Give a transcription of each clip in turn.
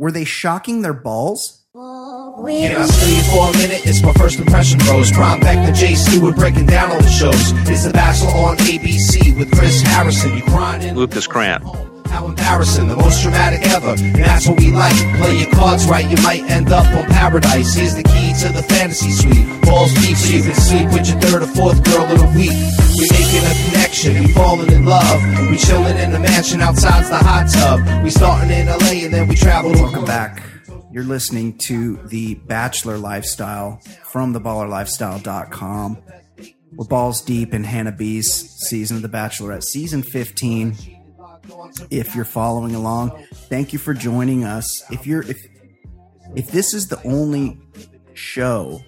were they shocking their balls? Can I steal you for a minute? It's my first impression, bros. Prime Vector, Jay Stewart breaking down all the shows. It's The Bachelor on ABC with Chris Harrison. You crying in Lucas Grant. How embarrassing, the most dramatic ever. And that's what we like. Play your cards right, you might end up on paradise. Here's the key to the fantasy suite. Balls deep so you can sleep with your third or fourth girl of the week. We're making a connection and falling in love. We chilling in the mansion outside's the hot tub. We starting in LA and then we travel. Welcome back. You're listening to the Bachelor Lifestyle from theballerlifestyle.com. We're balls deep in Hannah B's season of The Bachelorette, season 15. If you're following along, thank you for joining us. If you're if if this is the only show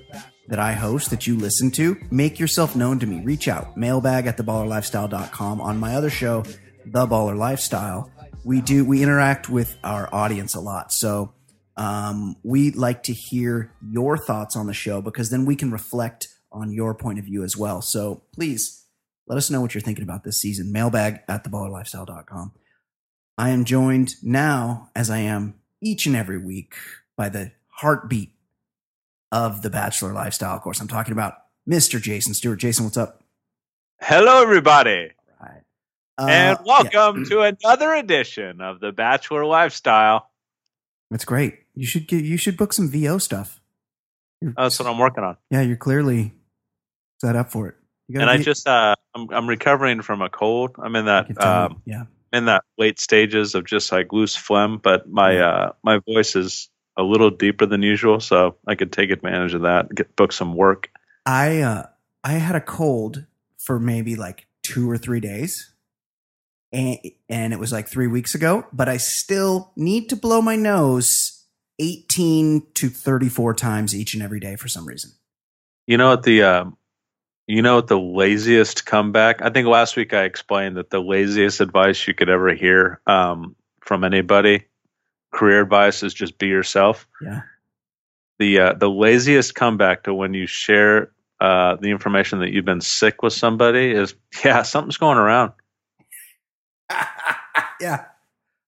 that I host that you listen to, make yourself known to me. Reach out. Mailbag at theballerlifestyle.com. On my other show, The Baller Lifestyle, we do we interact with our audience a lot. So um, we like to hear your thoughts on the show because then we can reflect on your point of view as well. So please let us know what you're thinking about this season. Mailbag at theballerlifestyle.com. I am joined now, as I am each and every week, by the heartbeat of the Bachelor lifestyle. Of course, I'm talking about Mr. Jason Stewart. Jason, what's up? Hello, everybody, Right. and Uh, welcome to another edition of the Bachelor Lifestyle. That's great. You should get. You should book some VO stuff. You're- That's what I'm working on. yeah, you're clearly set up for it. And I just, uh, I'm, I'm recovering from a cold. I'm in that, um, yeah, in that late stages of just like loose phlegm, but my, uh, my voice is a little deeper than usual, so I could take advantage of that. Get book some work. I uh, I had a cold for maybe like two or three days, and and it was like three weeks ago. But I still need to blow my nose eighteen to thirty four times each and every day for some reason. You know what the, um, you know what the laziest comeback? I think last week I explained that the laziest advice you could ever hear um, from anybody, career advice, is just be yourself. Yeah. The uh, the laziest comeback to when you share uh, the information that you've been sick with somebody is yeah something's going around. yeah,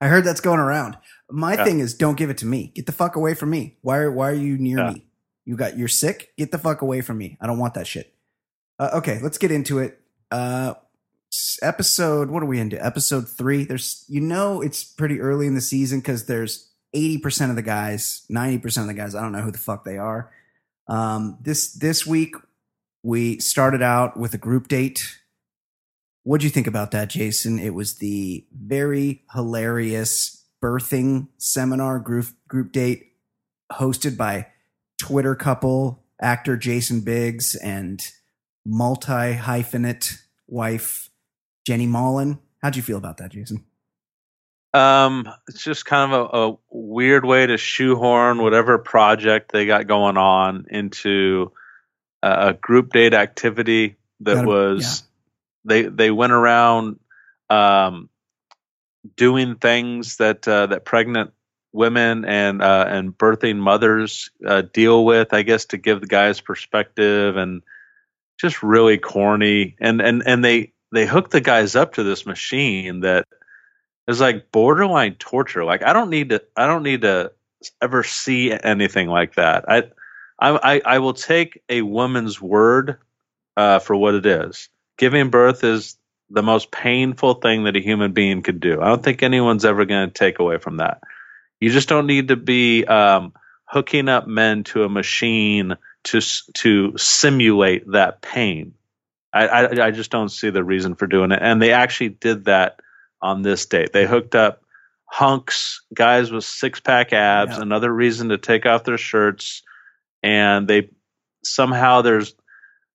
I heard that's going around. My Yeah. thing is, don't give it to me. Get the fuck away from me. Why are Why are you near Yeah. me? You got you're sick. Get the fuck away from me. I don't want that shit. Uh, okay, let's get into it. Uh, episode. What are we into? Episode three. There's you know it's pretty early in the season because there's eighty percent of the guys, ninety percent of the guys. I don't know who the fuck they are. Um, this this week we started out with a group date. What'd you think about that, Jason? It was the very hilarious birthing seminar group group date hosted by Twitter couple actor Jason Biggs and multi hyphenate wife Jenny Mollen. How'd you feel about that, Jason? Um, it's just kind of a, a weird way to shoehorn whatever project they got going on into a, a group date activity that Gotta- was they they went around um, doing things that uh, that pregnant women and uh, and birthing mothers uh, deal with, I guess, to give the guys perspective and just really corny and and and they they hook the guys up to this machine that is like borderline torture. Like I don't need to I don't need to ever see anything like that. I I I, will take a woman's word uh, for what it is. Giving birth is the most painful thing that a human being could do. I don't think anyone's ever going to take away from that. You just don't need to be um, hooking up men to a machine to to simulate that pain. I, I I just don't see the reason for doing it. And they actually did that on this date. They hooked up hunks, guys with six pack abs, Yeah. another reason to take off their shirts, and they somehow there's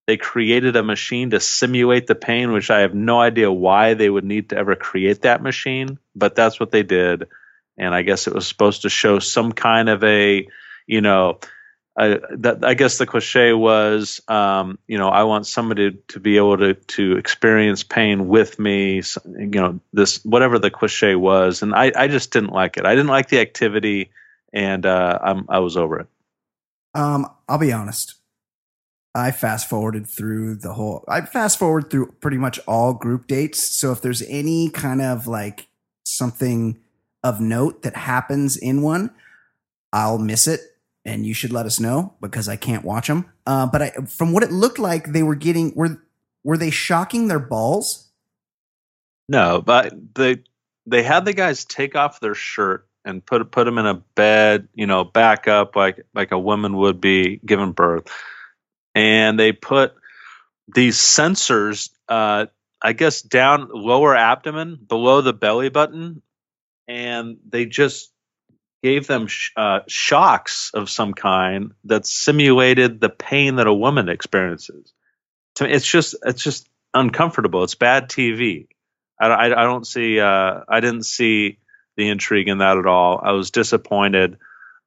they created a machine to simulate the pain, which I have no idea why they would need to ever create that machine, but that's what they did. And I guess it was supposed to show some kind of a, you know, I, that, I guess the cliche was, um, you know, I want somebody to be able to to experience pain with me. You know, this whatever the cliche was, and I, I just didn't like it. I didn't like the activity, and uh, I'm I was over it. Um, I'll be honest. I fast forwarded through the whole. I fast forward through pretty much all group dates. So if there's any kind of like something of note that happens in one, I'll miss it, and you should let us know because I can't watch them. Uh, but I, from what it looked like, they were getting were were they shocking their balls? No, but they they had the guys take off their shirt and put put them in a bed, you know, back up like like a woman would be giving birth, and they put these sensors, uh, I guess, down lower abdomen below the belly button, and they just gave them sh- uh, shocks of some kind that simulated the pain that a woman experiences. To me, it's just it's just uncomfortable. It's bad TV. I, I, I don't see. Uh, I didn't see the intrigue in that at all. I was disappointed.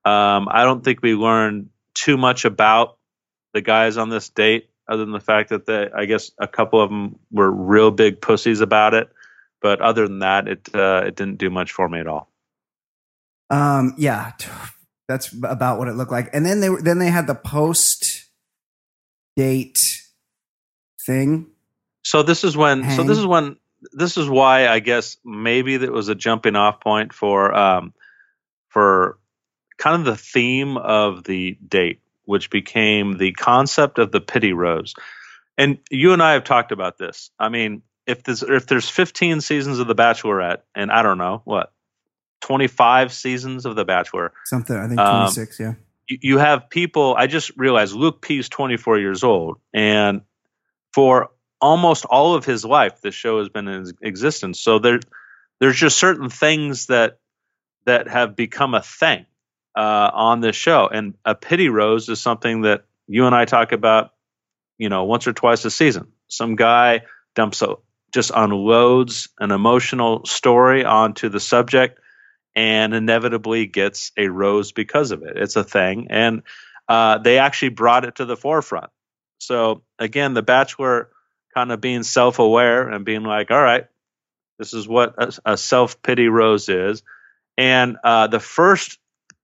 Um, I don't think we learned too much about the guys on this date, other than the fact that they, I guess a couple of them were real big pussies about it. But other than that, it uh, it didn't do much for me at all. Um, yeah, that's about what it looked like. And then they then they had the post date thing. So this is when. Hang. So this is when. This is why I guess maybe that was a jumping off point for um, for kind of the theme of the date, which became the concept of the pity rose. And you and I have talked about this. I mean, if there's if there's 15 seasons of The Bachelorette, and I don't know what 25 seasons of The Bachelor, Something I think Um, twenty six. yeah. you, you have people. I just realized Luke P is 24 years old, and for almost all of his life, this show has been in existence. So there, there's just certain things that that have become a thing uh, on this show, and a pity rose is something that you and I talk about, you know, once or twice a season. Some guy dumps a just unloads an emotional story onto the subject and inevitably gets a rose because of it. It's a thing. And uh, they actually brought it to the forefront. So again, The Bachelor kind of being self aware and being like, all right, this is what a, a self pity rose is. And uh, the first,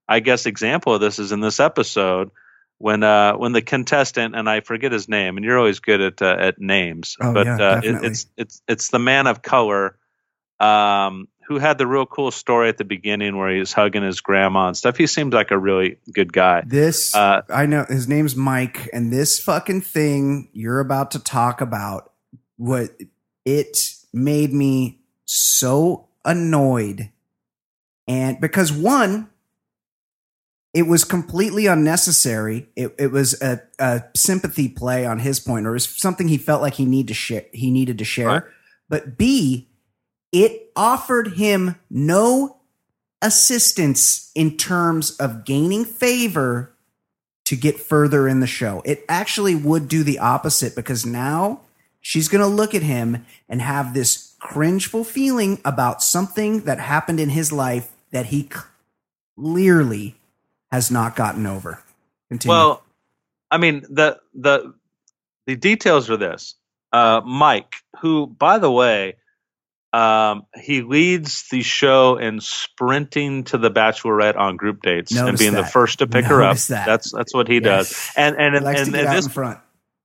I guess, example of this is in this episode when uh, when the contestant and I forget his name, and you're always good at uh, at names, Oh, but yeah, uh, it, it's it's it's the man of color um, who had the real cool story at the beginning where he was hugging his grandma and stuff. He seemed like a really good guy. This Uh, I know his name's Mike, and this fucking thing you're about to talk about, what it made me so annoyed, and because one, it was completely unnecessary. It, it was a, a sympathy play on his point, or it was something he felt like he need to share. He needed to share, Right. but B, it offered him no assistance in terms of gaining favor to get further in the show. It actually would do the opposite because now she's going to look at him and have this cringeful feeling about something that happened in his life that he clearly has not gotten over. Continue. Well, I mean the the the details are this. Uh, Mike, who by the way, um, he leads the show in sprinting to the Bachelorette on group dates and Noticed being the first to pick her up. That. That's that's what he does. And and and, and, to get and out this in front.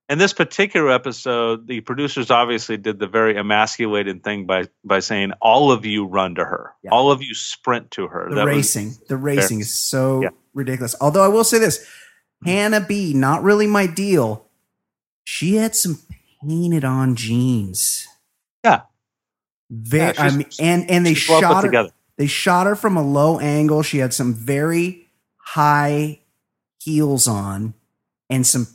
in this particular episode, the producers obviously did the very emasculating thing by by saying all of you run to her, Yeah. all of you sprint to her. The That was- racing, the racing is so Yeah. ridiculous. Although I will say this, Hannah B, not really my deal. She had some painted on jeans. Yeah. Very, Yeah, I mean, and and they shot her. together. They shot her from a low angle. She had some very high heels on and some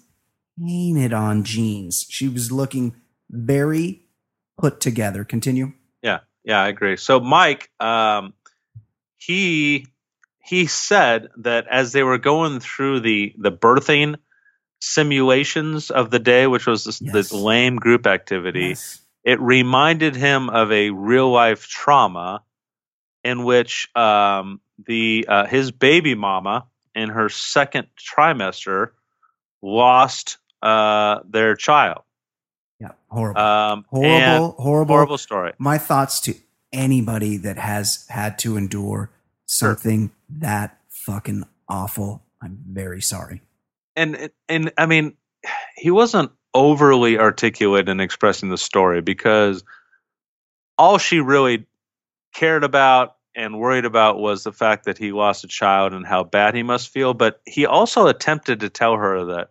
painted on jeans. She was looking very put together. Continue. Yeah, yeah, I agree. So Mike, um, he he said that as they were going through the the birthing simulations of the day, which was this, Yes. this lame group activity, Yes. It reminded him of a real life trauma in which um, the uh, his baby mama in her second trimester lost uh, their child. Yeah. Horrible. Um, horrible. horrible. horrible story. my thoughts to anybody that has had to endure something that fucking awful. I'm very sorry. and and I mean, he wasn't overly articulate in expressing the story because all she really cared about and worried about was the fact that he lost a child and how bad he must feel. But he also attempted to tell her that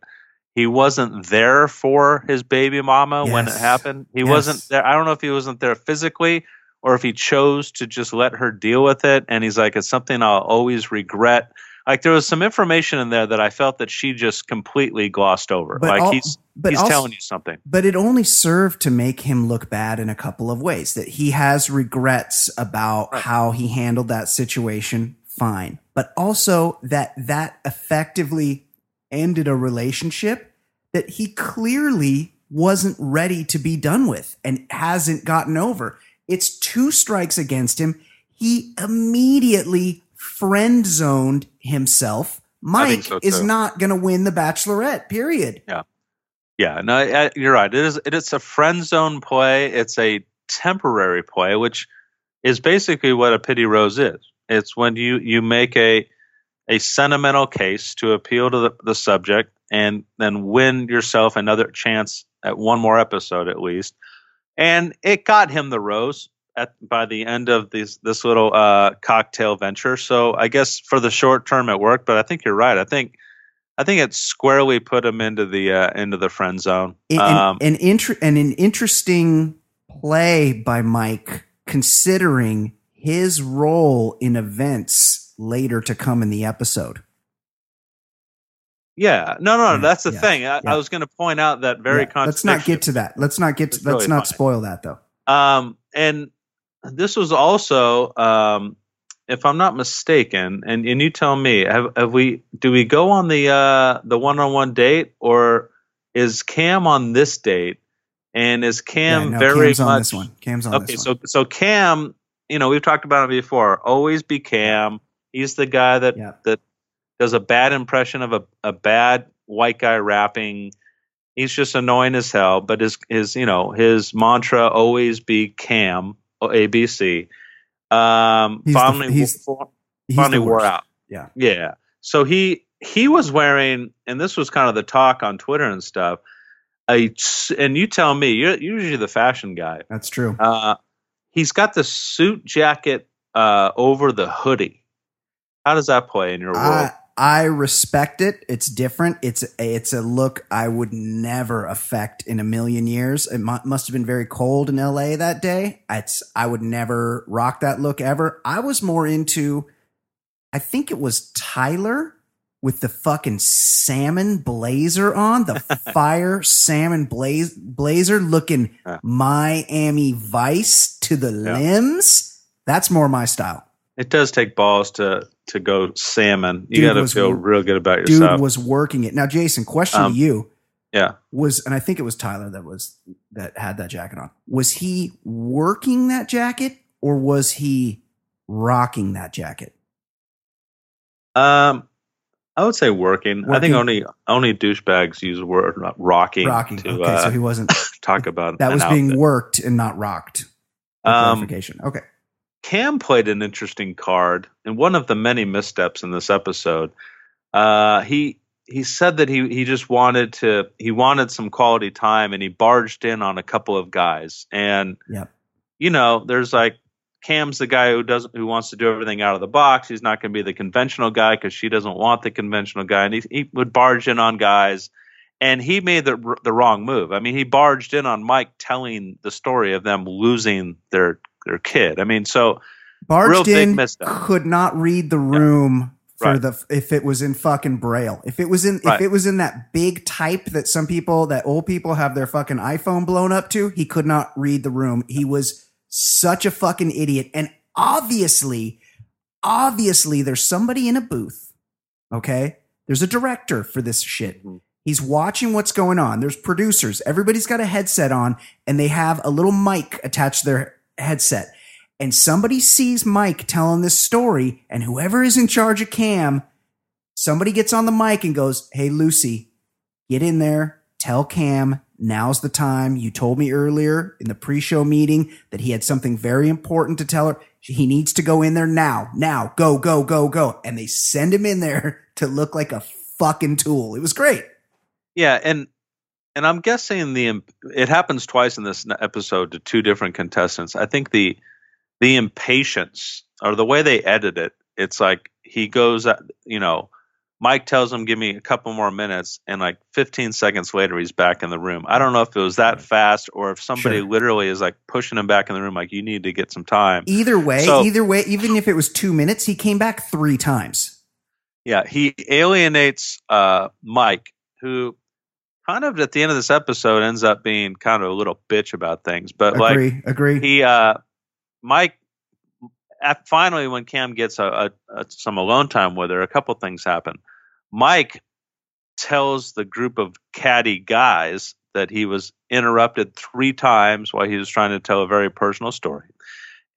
he wasn't there for his baby mama when it happened. He Yes. wasn't there. I don't know if he wasn't there physically or if he chose to just let her deal with it. And he's like, it's something I'll always regret. Like there was some information in there that I felt that she just completely glossed over. But like he's but he's also- telling you something. But it only served to make him look bad in a couple of ways. That he has regrets about Right. how he handled that situation, fine. But also that that effectively ended a relationship that he clearly wasn't ready to be done with and hasn't gotten over. It's two strikes against him. He immediately friend zoned himself. Mike so, is not going to win the Bachelorette. Period. Yeah, yeah. no, I, you're right. It is. It is a friend zone play. It's a temporary play, which is basically what a pity rose is. It's when you you make a a sentimental case to appeal to the, the subject and then win yourself another chance at one more episode at least. And it got him the rose at by the end of this this little uh, cocktail venture. So I guess for the short term it worked, but I think you're right. I think I think it squarely put him into the uh, into the friend zone. an, Um, an, inter- and an interesting play by Mike, considering his role in events later to come in the episode. yeah, no, no, Yeah, that's the yeah, thing. I, yeah. I was going to point out that very let's not get to that. Let's not get. To, let's really not funny. spoil that though. Um, and this was also, um, if I'm not mistaken, and, and you tell me, have, have we? Do we go on the uh, the one on one date, or is Cam on this date? And is Cam yeah, no, very Cam's much on this one. Cam's on okay? this So one. so Cam, you know, we've talked about it before. Always be Cam. He's the guy that Yeah. that does a bad impression of a, a bad white guy rapping. He's just annoying as hell. But his his you know his mantra always be Cam ABC. Um, He's the- finally, he's- wo- He's finally the wore out. Yeah. Yeah. So he he was wearing, and this was kind of the talk on Twitter and stuff. A, and you tell me, you're usually the fashion guy. That's true. Uh, he's got the suit jacket uh, over the hoodie. How does that play in your world? I I respect it. It's different. It's it's a look I would never affect in a million years. It mu- must have been very cold in L.A. that day. It's I would never rock that look ever. I was more into. I think it was Tyler with the fucking salmon blazer on, the fire salmon blaze blazer, looking. Miami Vice to the Yeah. limbs. That's more my style. It does take balls to to go salmon. You got to feel real good about yourself. Dude was working it. Now, Jason, question Um, to you. yeah. was and I think it was Tyler that was that had that jacket on. Was he working that jacket or was he rocking that jacket? Um, I would say working. I think only only douchebags use word not rocking, Rocking. to okay, uh, so he wasn't talk about that was being outfit. worked and not rocked. Um, clarification. Okay. Cam played an interesting card in one of the many missteps in this episode. Uh, he he said that he he just wanted to he wanted some quality time and he barged in on a couple of guys and Yep. you know there's like Cam's the guy who doesn't who wants to do everything out of the box. He's not going to be the conventional guy because she doesn't want the conventional guy, and he, he would barge in on guys. And he made the the wrong move. I mean, he barged in on Mike telling the story of them losing their their kid. I mean, so Barged in could not read the room for Right. the if it was in fucking braille. If it was in Right. if it was in that big type that some people that old people have their fucking iPhone blown up to, he could not read the room. He was such a fucking idiot. And obviously, obviously there's somebody in a booth. Okay? There's a director for this shit. Mhm. He's watching what's going on. There's producers. Everybody's got a headset on and they have a little mic attached to their headset. And somebody sees Mike telling this story, and whoever is in charge of Cam, somebody gets on the mic and goes, Hey, Lucy, get in there, tell Cam, now's the time. You told me earlier in the pre show meeting that he had something very important to tell her. He needs to go in there now, now, go, go, go, go. And they send him in there to look like a fucking tool. It was great. Yeah, and and I'm guessing the it happens twice in this episode to two different contestants. I think the the impatience or the way they edit it. It's like he goes, you know, Mike tells him, "Give me a couple more minutes," and like 15 seconds later, he's back in the room. I don't know if it was that fast or if somebody Sure. literally is like pushing him back in the room, like you need to get some time. Either way, So- either way, even if it was two minutes, he came back three times. Yeah, he alienates uh, Mike, who kind of at the end of this episode ends up being kind of a little bitch about things. But like Agree, agree. he, uh, Mike, at, finally when Cam gets a, a, a some alone time with her, a couple things happen. Mike tells the group of catty guys that he was interrupted three times while he was trying to tell a very personal story,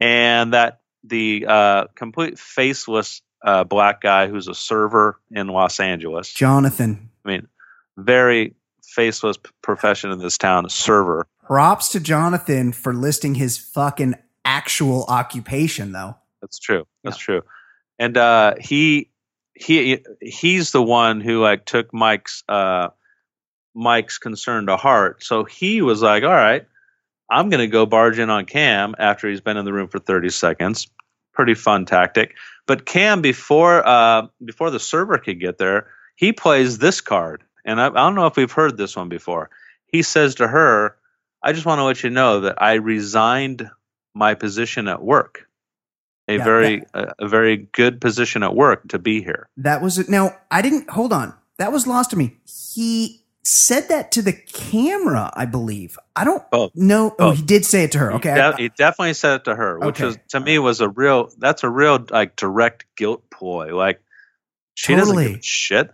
and that the uh, complete faceless uh, black guy who's a server in Los Angeles. Jonathan, I mean, very faceless profession in this town, a server. props to Jonathan for listing his fucking actual occupation, though. That's true. That's true. And uh, he he he's the one who like took Mike's uh, Mike's concern to heart. So he was like, "All right, I'm going to go barge in on Cam after he's been in the room for 30 seconds." Pretty fun tactic. But Cam, before uh, before the server could get there, he plays this card, and I, I don't know if we've heard this one before. He says to her, "I just want to let you know that I resigned my position at work." A Yeah, very a, a very good position at work to be here. That was it. Now, I didn't hold on. That was lost to me. He said that to the camera, I believe. I don't Both. know. Oh, Both. he did say it to her. Okay. he, I- he definitely said it to her, which Okay. was to me was a real. That's a real like direct guilt ploy. Like she doesn't give a shit.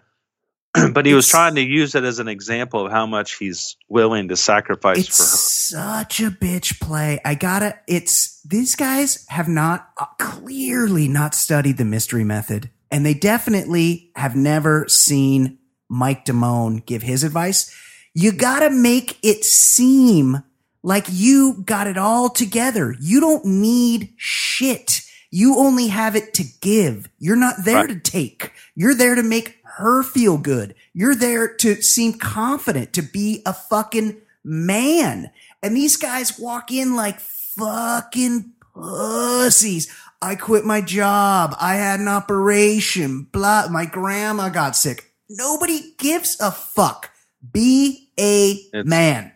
but he was trying to use it as an example of how much he's willing to sacrifice it's for her. such a bitch play. I gotta. It's these guys have not uh, clearly not studied the mystery method, and they definitely have never seen Mike Damone give his advice. You gotta make it seem like you got it all together. You don't need shit. You only have it to give. You're not there Right. to take. You're there to make her feel good. You're there to seem confident, to be a fucking man. And these guys walk in like fucking pussies. I quit my job. I had an operation. Blah. My grandma got sick. Nobody gives a fuck. Be a It's- man.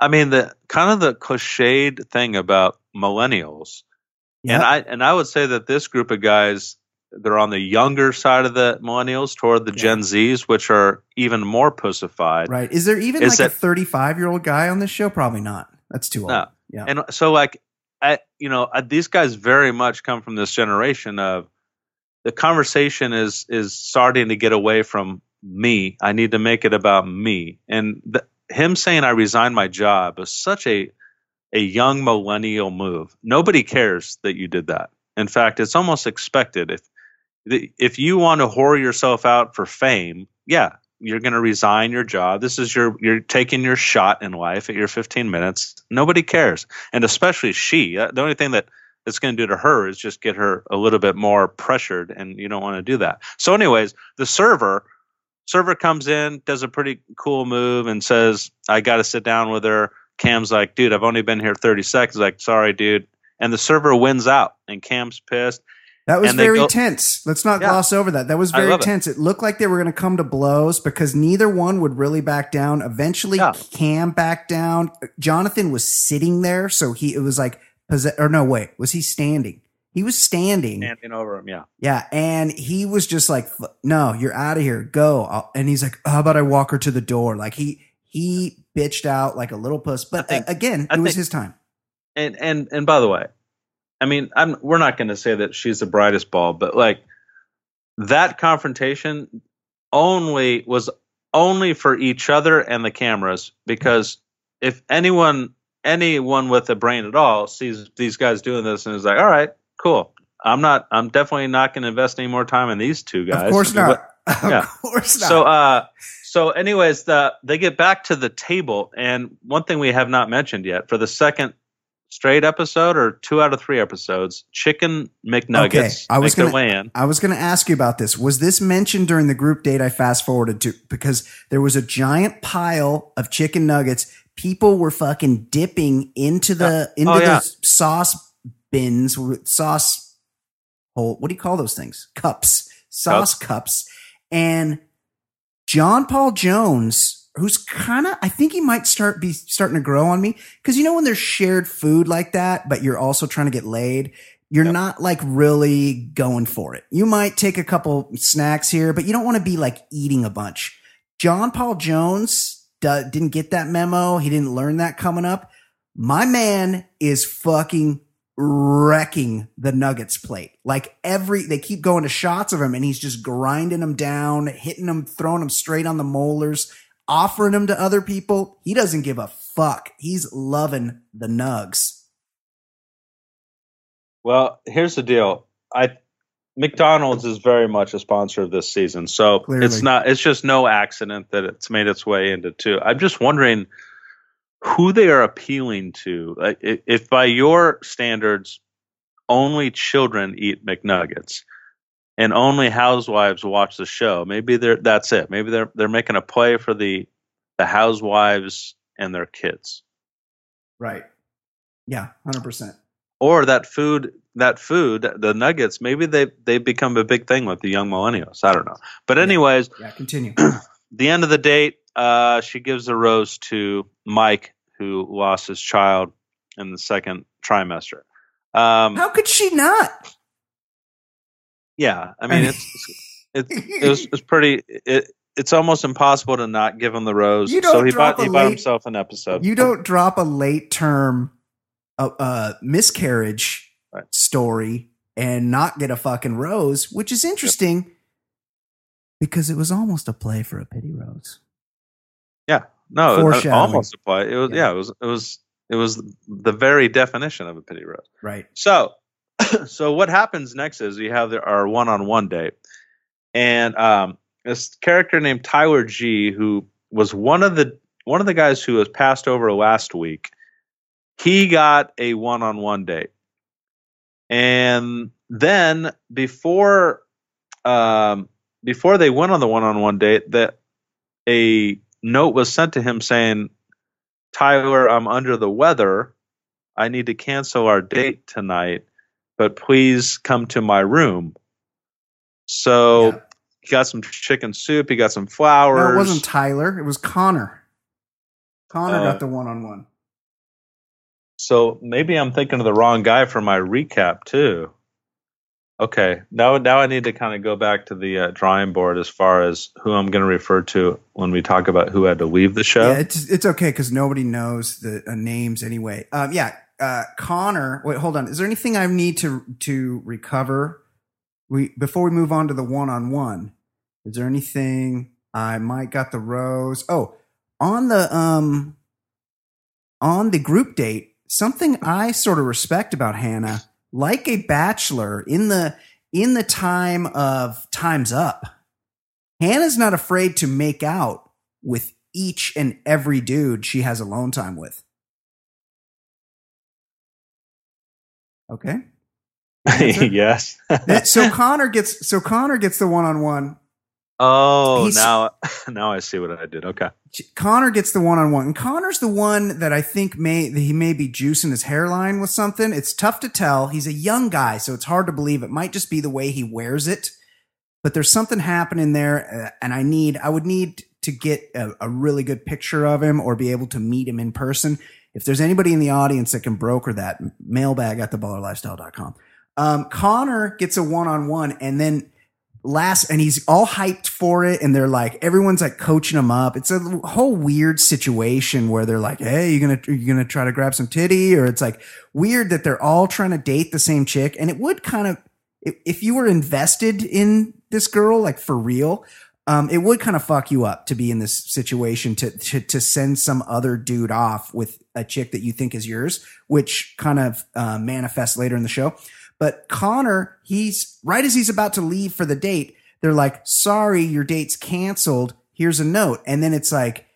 I mean, the kind of the cliched thing about millennials, Yep. and I and I would say that this group of guys, they're on the younger side of the millennials toward the Yeah. Gen Zs, which are even more pussified. Right. Is there even Is like a 35 year old guy on this show? Probably not. That's too old. No. Yeah. And so, like, I, you know, uh, these guys very much come from this generation of the conversation is is starting to get away from me. I need to make it about me. And the, him saying I resigned my job is such a a young millennial move. Nobody cares that you did that. In fact, it's almost expected. If if you want to whore yourself out for fame, yeah, you're going to resign your job. This is your you're taking your shot in life at your 15 minutes. Nobody cares, and especially she. Uh, The only thing that it's going to do to her is just get her a little bit more pressured, and you don't want to do that. So, anyways, the server server comes in, does a pretty cool move, and says, "I got to sit down with her." Cam's like, "Dude, I've only been here 30 seconds." Like, sorry, dude. And the server wins out, and Cam's pissed. That was very go- tense. Let's not Yeah. gloss over that. That was very love it. tense. It. looked like they were going to come to blows because neither one would really back down. Eventually, Yeah. Cam backed down. Jonathan was sitting there, so he it was like or no wait, was he standing? He was standing. Standing over him, yeah. Yeah, and he was just like, "No, you're out of here. Go." I'll- And he's like, "How about I walk her to the door?" Like he he bitched out like a little puss. But think- uh, again, I it was think- his time. and and and by the way, I mean, I'm we're not going to say that she's the brightest bulb, but like that confrontation only was only for each other and the cameras because if anyone anyone with a brain at all sees these guys doing this and is like, all right, cool. I'm not. I'm definitely not going to invest any more time in these two guys. Of course not. Of yeah. course not. So, uh, so anyways, the they get back to the table, and one thing we have not mentioned yet for the second straight episode or two out of three episodes, chicken McNuggets. Okay, I was gonna- way in. I was going to ask you about this. Was this mentioned during the group date I fast forwarded to? Because there was a giant pile of chicken nuggets. People were fucking dipping into the into Oh, the yeah. sauce bins with sauce. Hole, what do you call those things? Cups, sauce cups, and John Paul Jones, who's kind of, I think he might start be starting to grow on me because you know when there's shared food like that, but you're also trying to get laid. You're Yep. not like really going for it. You might take a couple snacks here, but you don't want to be like eating a bunch. John Paul Jones didn't get that memo. He didn't learn that coming up. My man is fucking wrecking the Nuggets plate. Like every, they keep going to shots of him and he's just grinding them down, hitting them, throwing them straight on the molars, offering them to other people. He doesn't give a fuck. He's loving the Nugs. Well, here's the deal. I McDonald's is very much a sponsor of this season, so Clearly. it's not. It's just no accident that it's made its way into two. I'm just wondering who they are appealing to. Like, if by your standards, only children eat McNuggets and only housewives watch the show, maybe they're that's it. Maybe they're they're making a play for the the housewives and their kids. Right. Yeah, 100%. or that food that food the nuggets maybe they they become a big thing with the young millennials i don't know but anyways Yeah, continue. the end of the date uh she gives a rose to mike who lost his child in the second trimester um How could she not? Yeah i mean it's it's it was, it's pretty it, it's almost impossible to not give him the rose You don't so he drop bought he a bought late- himself an episode You don't drop a late term uh, uh, miscarriage Right. story and not get a fucking rose, which is interesting because it was almost a play for a pity rose. Yeah, no it- Foreshadowing. almost a play it was Yeah. yeah it was it was it was the very definition of a pity rose Right. So, so what happens next is we have our one-on-one date, and um, this character named Tyler G, who was one of the one of the guys who was passed over last week. He got a one-on-one date, and then before um, before they went on the one-on-one date, that a note was sent to him saying, "Tyler, I'm under the weather." I need to cancel our date tonight, but please come to my room. So Yeah. he got some chicken soup, he got some flowers. No, it wasn't Tyler. It was Connor. Connor Oh. got the one on one. so maybe I'm thinking of the wrong guy for my recap too. Okay, now now I need to kind of go back to the uh, drawing board as far as who I'm going to refer to when we talk about who had to leave the show. Yeah, it's it's okay because nobody knows the uh, names anyway. Um, yeah, uh, Connor. Wait, hold on. Is there anything I need to to recover? We before we move on to the one on one. Is there anything I might got the rose? Oh, on the um on the group date, something I sort of respect about Hannah, like a bachelor in the in the time of times up. Hannah's not afraid to make out with each and every dude she has alone time with. Okay. Yes. So Connor gets so Connor gets the one on one. oh, He's- now now I see what I did. Okay. Connor gets the one on one. And Connor's the one that I think may that he may be juicing his hairline with something. It's tough to tell. He's a young guy, so it's hard to believe. It might just be the way he wears it. But there's something happening there, uh, and I need I would need to get a, a really good picture of him or be able to meet him in person. If there's anybody in the audience that can broker that, mailbag at theballerlifestyle.com. Um, Connor gets a one on one, and then last, and he's all hyped for it, and they're like, everyone's like coaching him up. It's a whole weird situation where they're like, "Hey, you gonna you gonna try to grab some titty?" Or it's like weird that they're all trying to date the same chick, and it would kind of if you were invested in this girl, like for real. Um, it would kind of fuck you up to be in this situation to, to to send some other dude off with a chick that you think is yours, which kind of uh, manifests later in the show. But Connor, he's right as he's about to leave for the date, they're like, sorry, your date's canceled. Here's a note. And then it's like,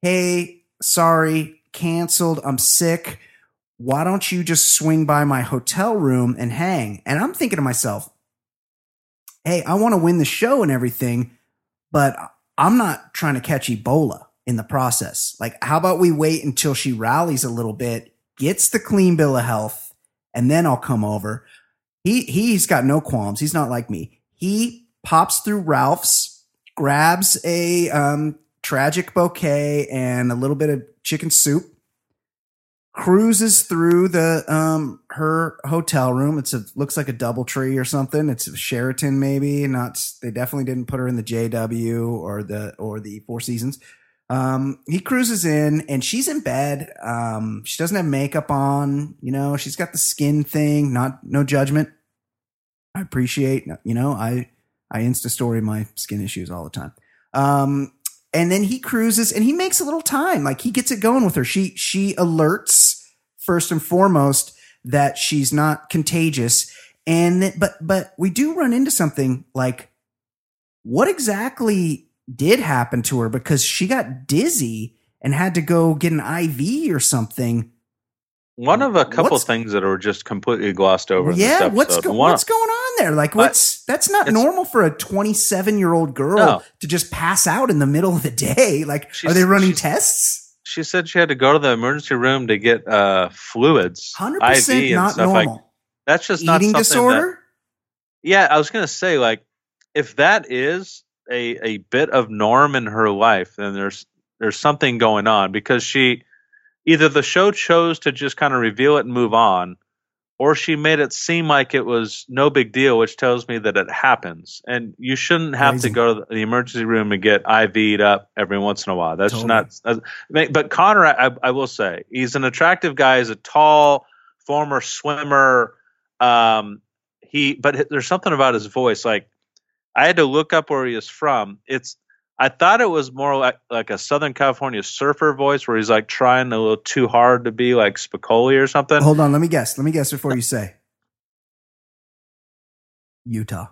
hey, sorry, canceled. I'm sick. Why don't you just swing by my hotel room and hang? And I'm thinking to myself, hey, I want to win the show and everything, but I'm not trying to catch Ebola in the process. Like, how about we wait until she rallies a little bit, gets the clean bill of health, and then I'll come over. He he's got no qualms. He's not like me. He pops through Ralph's, grabs a um, tragic bouquet and a little bit of chicken soup, cruises through the um her hotel room. It's a looks like a DoubleTree or something. It's a Sheraton maybe. Not they definitely didn't put her in the JW or the or the Four Seasons. Um, he cruises in and she's in bed. Um, she doesn't have makeup on. You know, she's got the skin thing. Not no judgment. I appreciate. You know, I I insta story my skin issues all the time. Um, and then he cruises and he makes a little time. Like he gets it going with her. She she alerts first and foremost that she's not contagious. And but but we do run into something like what exactly did happen to her because she got dizzy and had to go get an IV or something. One of a couple What's- things that are just completely glossed over. yeah, what's go- what's going on there? Like, what's that's not normal for a 27 year old girl No. to just pass out in the middle of the day. Like, are they running she's- tests? She said she had to go to the emergency room to get uh, fluids, Hundred IV, and not stuff normal. like. That's just not Eating something disorder. That, yeah, I was gonna say like, if that is a a bit of norm in her life, then there's there's something going on because she either the show chose to just kind of reveal it and move on, or she made it seem like it was no big deal, which tells me that it happens. And you shouldn't have Crazy. to go to the emergency room and get IV'd up every once in a while. That's Totally. not. that's- But Connor, I, I will say, he's an attractive guy. He's a tall former swimmer. Um, he, but there's something about his voice. Like I had to look up where he is from. It's I thought it was more like like a Southern California surfer voice where he's like trying a little too hard to be like Spicoli or something. Hold on, let me guess. Let me guess before you say Utah.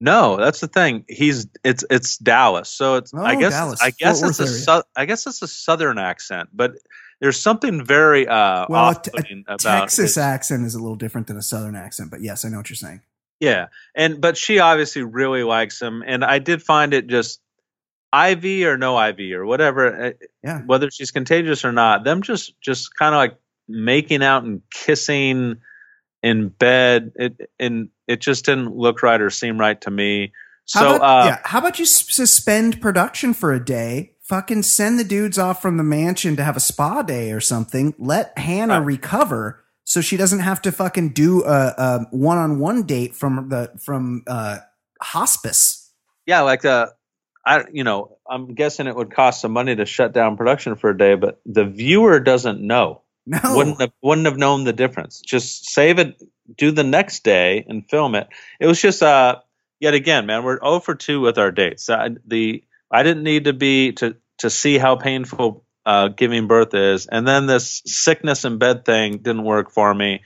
No, that's the thing. He's it's it's Dallas, so it's I Oh, guess Dallas, I guess Fort it's a Worth sou- I guess it's a Southern accent, but there's something very uh, Well, a, t- a about Texas his- accent is a little different than a Southern accent, but yes, I know what you're saying. Yeah, and but she obviously really likes him, and I did find it just IV or no IV or whatever, uh, Yeah. whether she's contagious or not. Them just just kind of like making out and kissing in bed. It and it just didn't look right or seem right to me. How So about, uh, yeah, how about you suspend production for a day? Fucking send the dudes off from the mansion to have a spa day or something. Let Hannah Right. recover so she doesn't have to fucking do a, a one-on-one date from the from uh, hospice. yeah, like uh, I you know I'm guessing it would cost some money to shut down production for a day, but the viewer doesn't know. No, wouldn't have wouldn't have known the difference. Just save it, do the next day, and film it. It was just uh yet again, man, we're 0 for two with our dates. Uh, the I didn't need to be to to see how painful uh, giving birth is, and then this sickness in bed thing didn't work for me.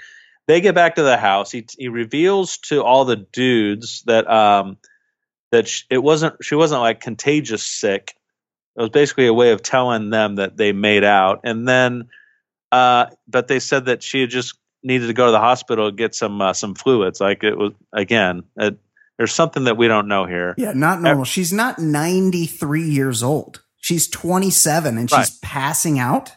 They get back to the house. He he reveals to all the dudes that um that sh- it wasn't she wasn't like contagious sick. It was basically a way of telling them that they made out, and then uh, but they said that she had just needed to go to the hospital to get some uh, some fluids. Like it was again, it, there's something that we don't know here. yeah, not normal. She's not 93 years old. She's 27 and she's Right. passing out.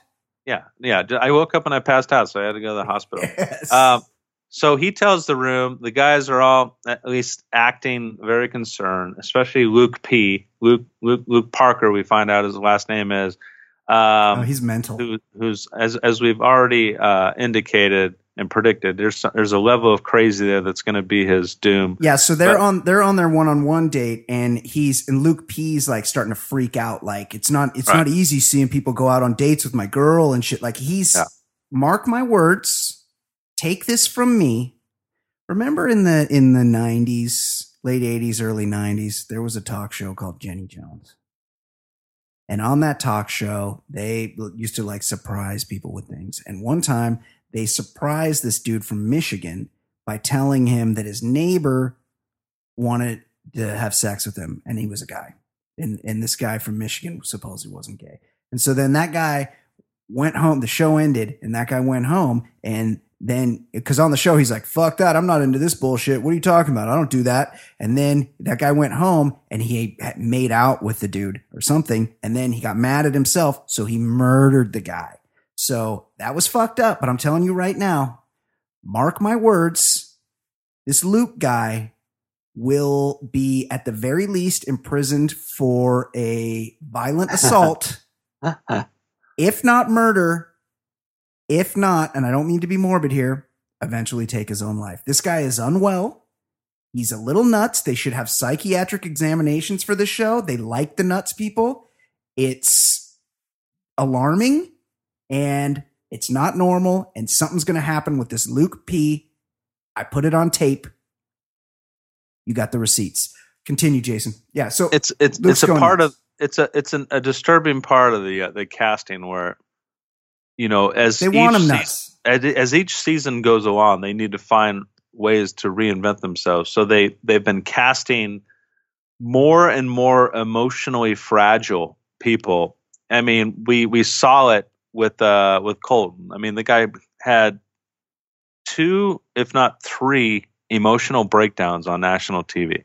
Yeah, yeah. I woke up and I passed out, so I had to go to the hospital. Yes. Um, so he tells the room. The guys are all at least acting very concerned, especially Luke P. Luke Luke Luke Parker. We find out his last name is. Um, oh, he's mental. who, who's as as we've already uh, indicated and predicted. There's there's a level of crazy there that's going to be his doom. Yeah, so they're But- on they're on their one on one date, and he's and Luke P's like starting to freak out. Like it's not it's Right. not easy seeing people go out on dates with my girl and shit. Like he's Yeah. mark my words, take this from me. Remember in the in the nineties, late eighties, early nineties, there was a talk show called Jenny Jones. And on that talk show, they used to like surprise people with things. And one time they surprised this dude from Michigan by telling him that his neighbor wanted to have sex with him and he was a guy. And and this guy from Michigan supposedly wasn't gay. And so then that guy went home, the show ended, and that guy went home and then because on the show he's like, fuck that, I'm not into this bullshit. What are you talking about? I don't do that. And then that guy went home and he made out with the dude or something, and then he got mad at himself, so he murdered the guy. So that was fucked up. But I'm telling you right now, mark my words, this Luke guy will be at the very least imprisoned for a violent assault, if not murder, if not, and I don't mean to be morbid here, eventually take his own life. This guy is unwell. He's a little nuts. They should have psychiatric examinations for this show. They like the nuts people. It's alarming and it's not normal, and something's going to happen with this Luke P. I put it on tape. You got the receipts. Continue, Jason. Yeah. So it's it's Luke's it's a part nuts. of it's a it's an, a disturbing part of the uh, the casting where you know as they want each him season- nuts. as, as each season goes along, they need to find ways to reinvent themselves. So they they've been casting more and more emotionally fragile people. I mean, we we saw it with uh with Colton. I mean, the guy had two, if not three, emotional breakdowns on national TV.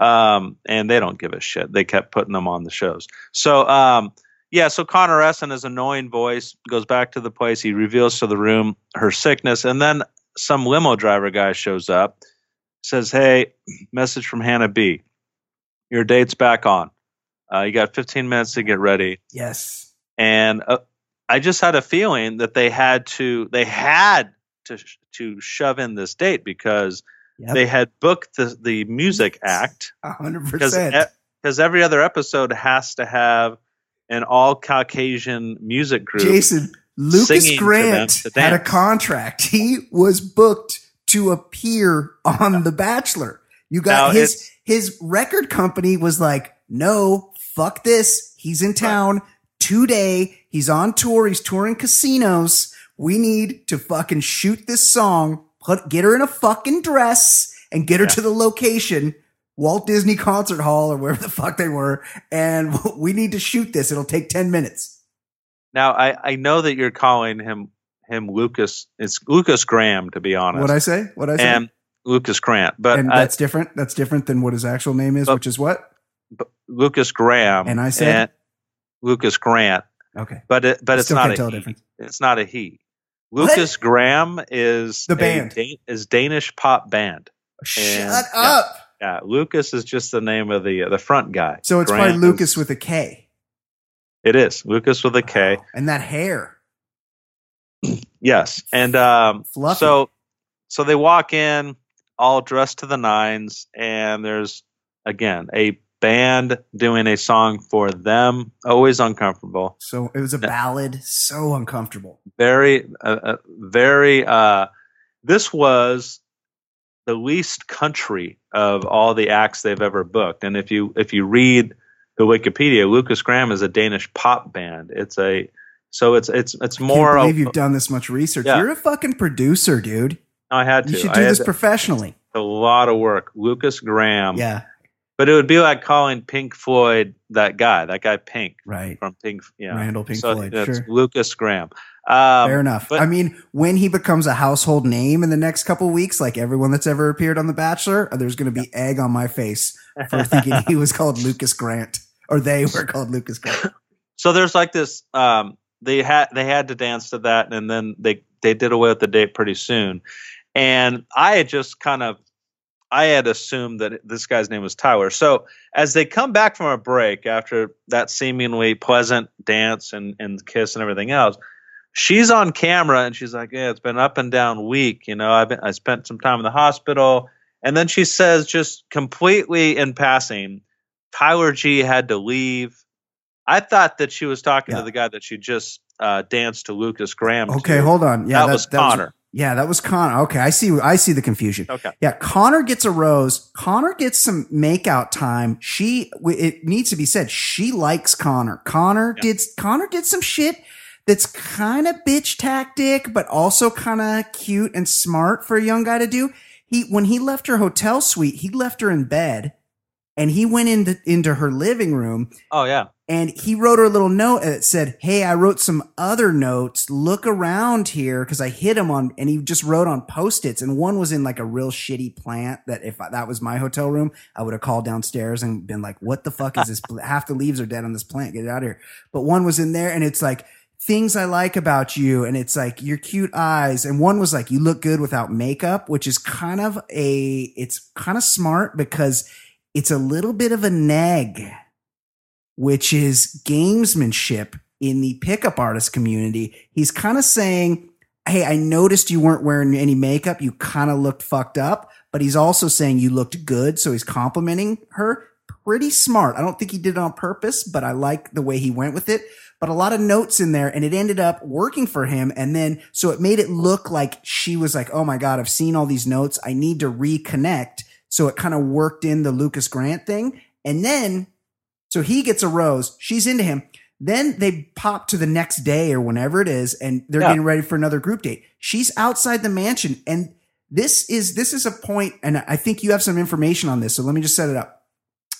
Um, and they don't give a shit. They kept putting them on the shows. So um, yeah, so Connor Essen, his annoying voice, goes back to the place. He reveals to the room her sickness, and then some limo driver guy shows up, says, "Hey, message from Hannah B. Your date's back on. Uh, you got 15 minutes to get ready." Yes. And uh, I just had a feeling that they had to they had to sh- to shove in this date because Yep. they had booked the the music act A 100% because every other episode has to have an all Caucasian music group. Jason, Lucas singing for them Grant had a contract. He was booked to appear on The Bachelor. You got Now, his his record company was like, no, fuck this. He's in town today. He's on tour. He's touring casinos. We need to fucking shoot this song, put get her in a fucking dress and get her Yeah. to the location. Walt Disney Concert Hall or wherever the fuck they were. And we need to shoot this. It'll take 10 minutes. Now I, I know that you're calling him him Lucas. It's Lukas Graham to be honest, What I say? What I say? and Lucas Grant, but and I- that's different. That's different than what his actual name is, But- which is what? but Lukas Graham And I said- Lucas Grant, Okay. but it, but it's Still not a tell the he. difference. It's not a he. Lukas Graham is The band. Is Danish pop band. Shut yeah. up. Yeah, Lucas is just the name of the the front guy. So it's Grant probably Lucas is- with a K. It is Lucas with a K. Wow. And that hair. Yes, and um, Fluffy. so so they walk in all dressed to the nines, and there's again a band doing a song for them. Always uncomfortable. So it was a ballad. So uncomfortable. Very, uh, uh, very. Uh, this was the least country of all the acts they've ever booked, and if you if you read the Wikipedia, Lukas Graham is a Danish pop band. It's a so it's it's it's more. Can't believe of- you've done this much research. Yeah. You're a fucking producer, dude. I had to. You should do this to- professionally. a lot of work. Lukas Graham. Yeah. But it would be like calling Pink Floyd that guy, that guy Pink Right. from Pink. Yeah. Randall Pink so Floyd. It's Sure. Lukas Graham. Um, Fair enough. but- I mean, when he becomes a household name in the next couple weeks, like everyone that's ever appeared on The Bachelor, there's going to be egg on my face for thinking he was called Lucas Grant or they were called Lucas Grant. So there's like this. Um, they had they had to dance to that, and then they they did away with the date pretty soon. And I had just kind of I had assumed that this guy's name was Tyler. So as they come back from a break after that seemingly pleasant dance and and kiss and everything else, she's on camera and she's like, "Yeah, it's been up and down week. You know, I've been I spent some time in the hospital." And then she says, just completely in passing, Tyler G had to leave. I thought that she was talking Yeah. to the guy that she just uh, danced to Lukas Graham. Okay, to. hold on. Yeah, that, was Connor. Yeah, that was Connor. Okay, I see. I see the confusion. okay. Yeah, Connor gets a rose. Connor gets some makeout time. She, it needs to be said, she likes Connor. Connor Yeah. did, Connor did some shit that's kind of bitch tactic, but also kind of cute and smart for a young guy to do. He, when he left her hotel suite, he left her in bed and he went into, into her living room Oh yeah. And he wrote her a little note that said, Hey, I wrote some other notes. Look around here. Cause I hit him on, and he just wrote on post-its. And one was in like a real shitty plant that if I, that was my hotel room, I would have called downstairs and been like, what the fuck is this? Half the leaves are dead on this plant. Get it out of here. But one was in there and it's like, things I like about you. And it's like your cute eyes. And one was like, you look good without makeup, which is kind of a, it's kind of smart because it's a little bit of a neg, which is gamesmanship in the pickup artist community. He's kind of saying, Hey, I noticed you weren't wearing any makeup. You kind of looked fucked up, but he's also saying you looked good. So he's complimenting her. Pretty smart. I don't think he did it on purpose, but I like the way he went with it. But a lot of notes in there and it ended up working for him. And then, so it made it look like she was like, Oh my God, I've seen all these notes. I need to reconnect. So it kind of worked in the Lucas Grant thing. And then, so he gets a rose. She's into him. Then they pop to the next day or whenever it is, and they're Yeah. getting ready for another group date. She's outside the mansion, and this is this is a point, and I think you have some information on this. So let me just set it up.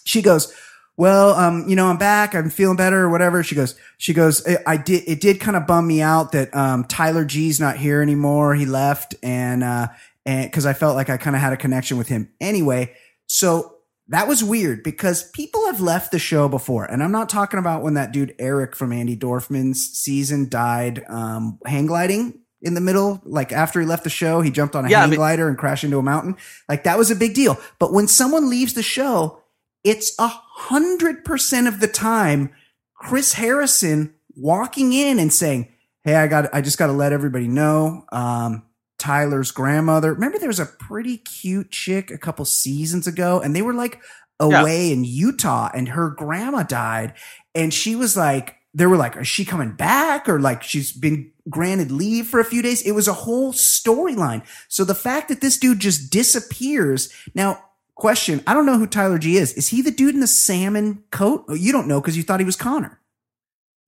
She goes, "Well, um, you know, I'm back. I'm feeling better, or whatever." She goes, "She goes, I, I did. It did kind of bum me out that um, Tyler G's not here anymore. He left, and uh, and because I felt like I kind of had a connection with him anyway. So that was weird because people have left the show before, and I'm not talking about when that dude Eric from Andi Dorfman's season died um, hang gliding in the middle. Like after he left the show, he jumped on a Yeah, I hang mean- glider and crashed into a mountain. Like that was a big deal. But when someone leaves the show, it's a hundred percent of the time Chris Harrison walking in and saying, "Hey, I got, I just got to let everybody know." Um, Tyler's grandmother. Remember, there was a pretty cute chick a couple seasons ago, and they were like away in Utah, and her grandma died, and she was like, they were like, is she coming back, or like she's been granted leave for a few days? It was a whole storyline. So the fact that this dude just disappears now. Question: I don't know who Tyler G is. Is he the dude in the salmon coat? Oh, you don't know because you thought he was Connor.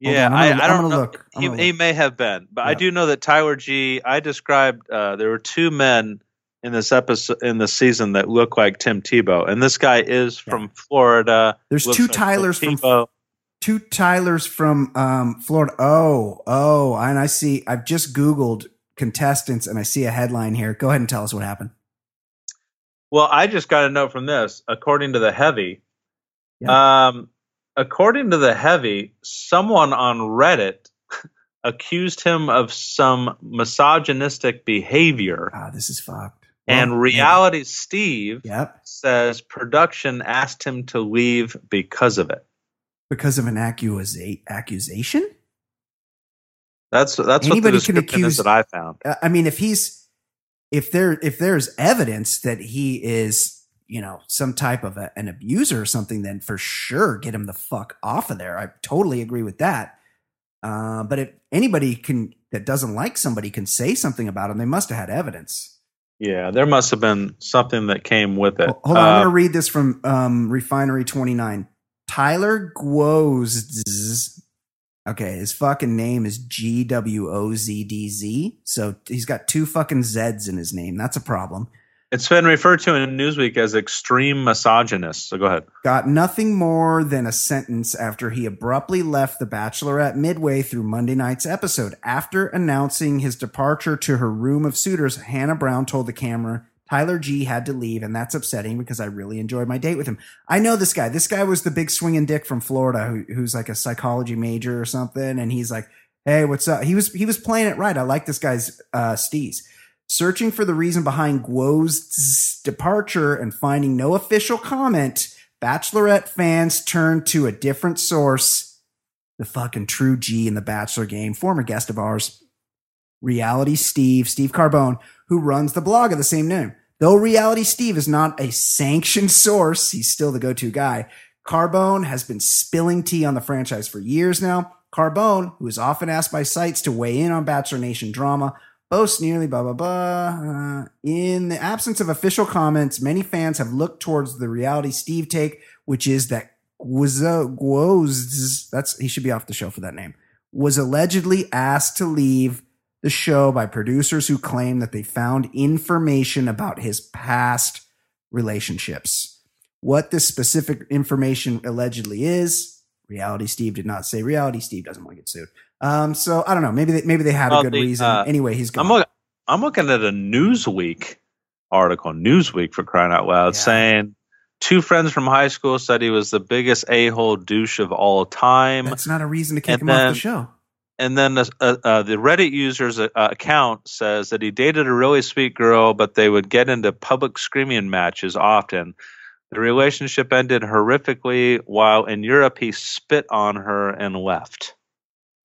Yeah, on, gonna- I I'm don't know. look. He, he look. may have been, but I do know that Tyler G. I described uh, there were two men in this episode in the season that look like Tim Tebow, and this guy is Yeah. from Florida. There's two like Tim Tylers from Tebow. two Tylers from um, Florida. Oh, oh, and I see. I've just Googled contestants, and I see a headline here. Go ahead and tell us what happened. Well, I just got a note from this. According to the Heavy, um, according to the Heavy, someone on Reddit accused him of some misogynistic behavior, Ah, this is fucked. and Well, Reality Steve. Yep, says production asked him to leave because of it. because of an accusa- accusation. That's that's what the Anybody can accuse- is that I found. I mean, if he's if there if there's evidence that he is you know some type of a, an abuser or something, then for sure get him the fuck off of there. I totally agree with that. Uh, but if anybody can that doesn't like somebody can say something about him, they must have had evidence. Yeah, there must have been something that came with it. Hold on, I'm Uh, going to read this from um, Refinery 29. Tyler Gwozdz. Okay, his fucking name is G W O Z D Z. So he's got two fucking Z's in his name. That's a problem. It's been referred to in Newsweek as extreme misogynist. So go ahead. Got nothing more than a sentence after he abruptly left The Bachelorette midway through Monday night's episode. After announcing his departure to her room of suitors, Hannah Brown told the camera Tyler G had to leave, and that's upsetting because I really enjoyed my date with him. I know this guy. This guy was the big swinging dick from Florida who, who's like a psychology major or something, and he's like, "Hey, what's up?" He was he was playing it right. I like this guy's uh, steez. Searching for the reason behind Guo's departure and finding no official comment, Bachelorette fans turned to a different source. The fucking true G in the Bachelor game, former guest of ours, Reality Steve, Steve Carbone, who runs the blog of the same name. Though Reality Steve is not a sanctioned source, he's still the go-to guy. Carbone has been spilling tea on the franchise for years now. Carbone, who is often asked by sites to weigh in on Bachelor Nation drama, boasts nearly blah blah blah. Uh, in the absence of official comments, many fans have looked towards the reality Steve take, which is that Guoz, Guoz that's he should be off the show for that name, was allegedly asked to leave the show by producers who claim that they found information about his past relationships. What this specific information allegedly is, Reality Steve did not say. Reality Steve doesn't want to get sued. Um, so I don't know. Maybe they, maybe they had a good the, reason. uh, anyway, he's gone. I'm look, I'm looking at a Newsweek article, Newsweek for crying out loud, Yeah. saying two friends from high school said he was the biggest a hole douche of all time. That's not a reason to kick and him off the show. and then uh, uh, the Reddit user's uh, account says that he dated a really sweet girl, but they would get into public screaming matches often. The relationship ended horrifically, while in Europe he spit on her and left.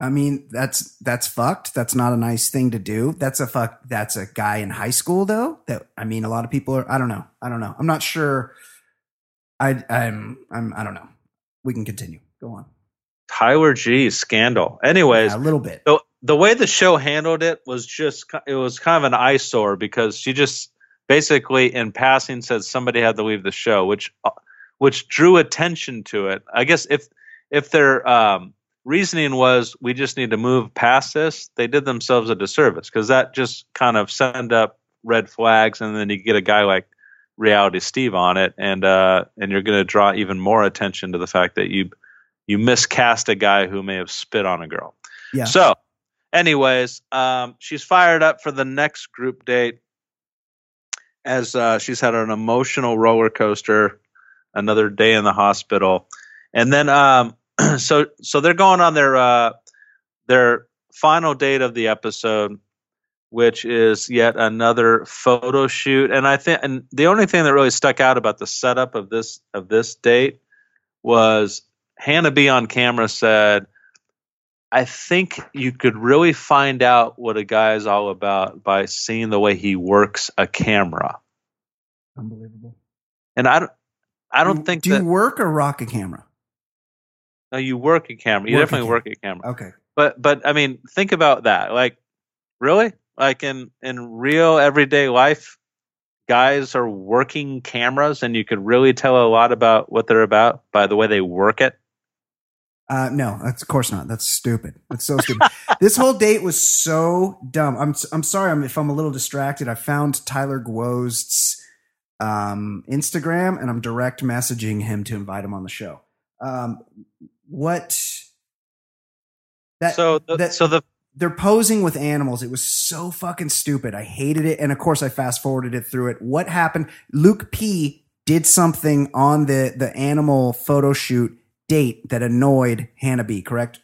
I mean, that's that's fucked. That's not a nice thing to do. That's a fuck. That's a guy in high school, though. That I mean, a lot of people are. I don't know. I don't know. I'm not sure. I I'm I'm I don't know. We can continue. Go on. Tyler G scandal. Anyways, Yeah, a little bit. the, the way the show handled it was just it was kind of an eyesore because she just basically in passing said somebody had to leave the show which uh, which drew attention to it. I guess if if their um, reasoning was we just need to move past this they did themselves a disservice because that just kind of send up red flags and then you get a guy like reality steve on it and uh and you're going to draw even more attention to the fact that you you miscast a guy who may have spit on a girl. Yeah. so, anyways, um, she's fired up for the next group date as uh, she's had an emotional roller coaster, another day in the hospital, and then um, so so they're going on their uh, their final date of the episode, which is yet another photo shoot. And I think, and the only thing that really stuck out about the setup of this of this date was Hannah B on camera said. I think you could really find out what a guy is all about by seeing the way he works a camera. Unbelievable. And I don't, I don't Do- think Do that you work or rock a camera? no, you work a camera. You Work a definitely camera. work a camera. Okay. But but I mean, think about that. Like, really? Like in in real everyday life, guys are working cameras, and you could really tell a lot about what they're about by the way they work it. Uh, no, that's of course not. That's stupid. That's so stupid. this whole date was so dumb. I'm I'm sorry I'm, if I'm a little distracted. I found Tyler Gwozdz's um, Instagram and I'm direct messaging him to invite him on the show. Um, what that so the, that so the they're posing with animals. It was so fucking stupid. I hated it, and of course I fast forwarded it through it. What happened? Luke P did something on the the animal photo shoot date that annoyed Hannah B. Correct?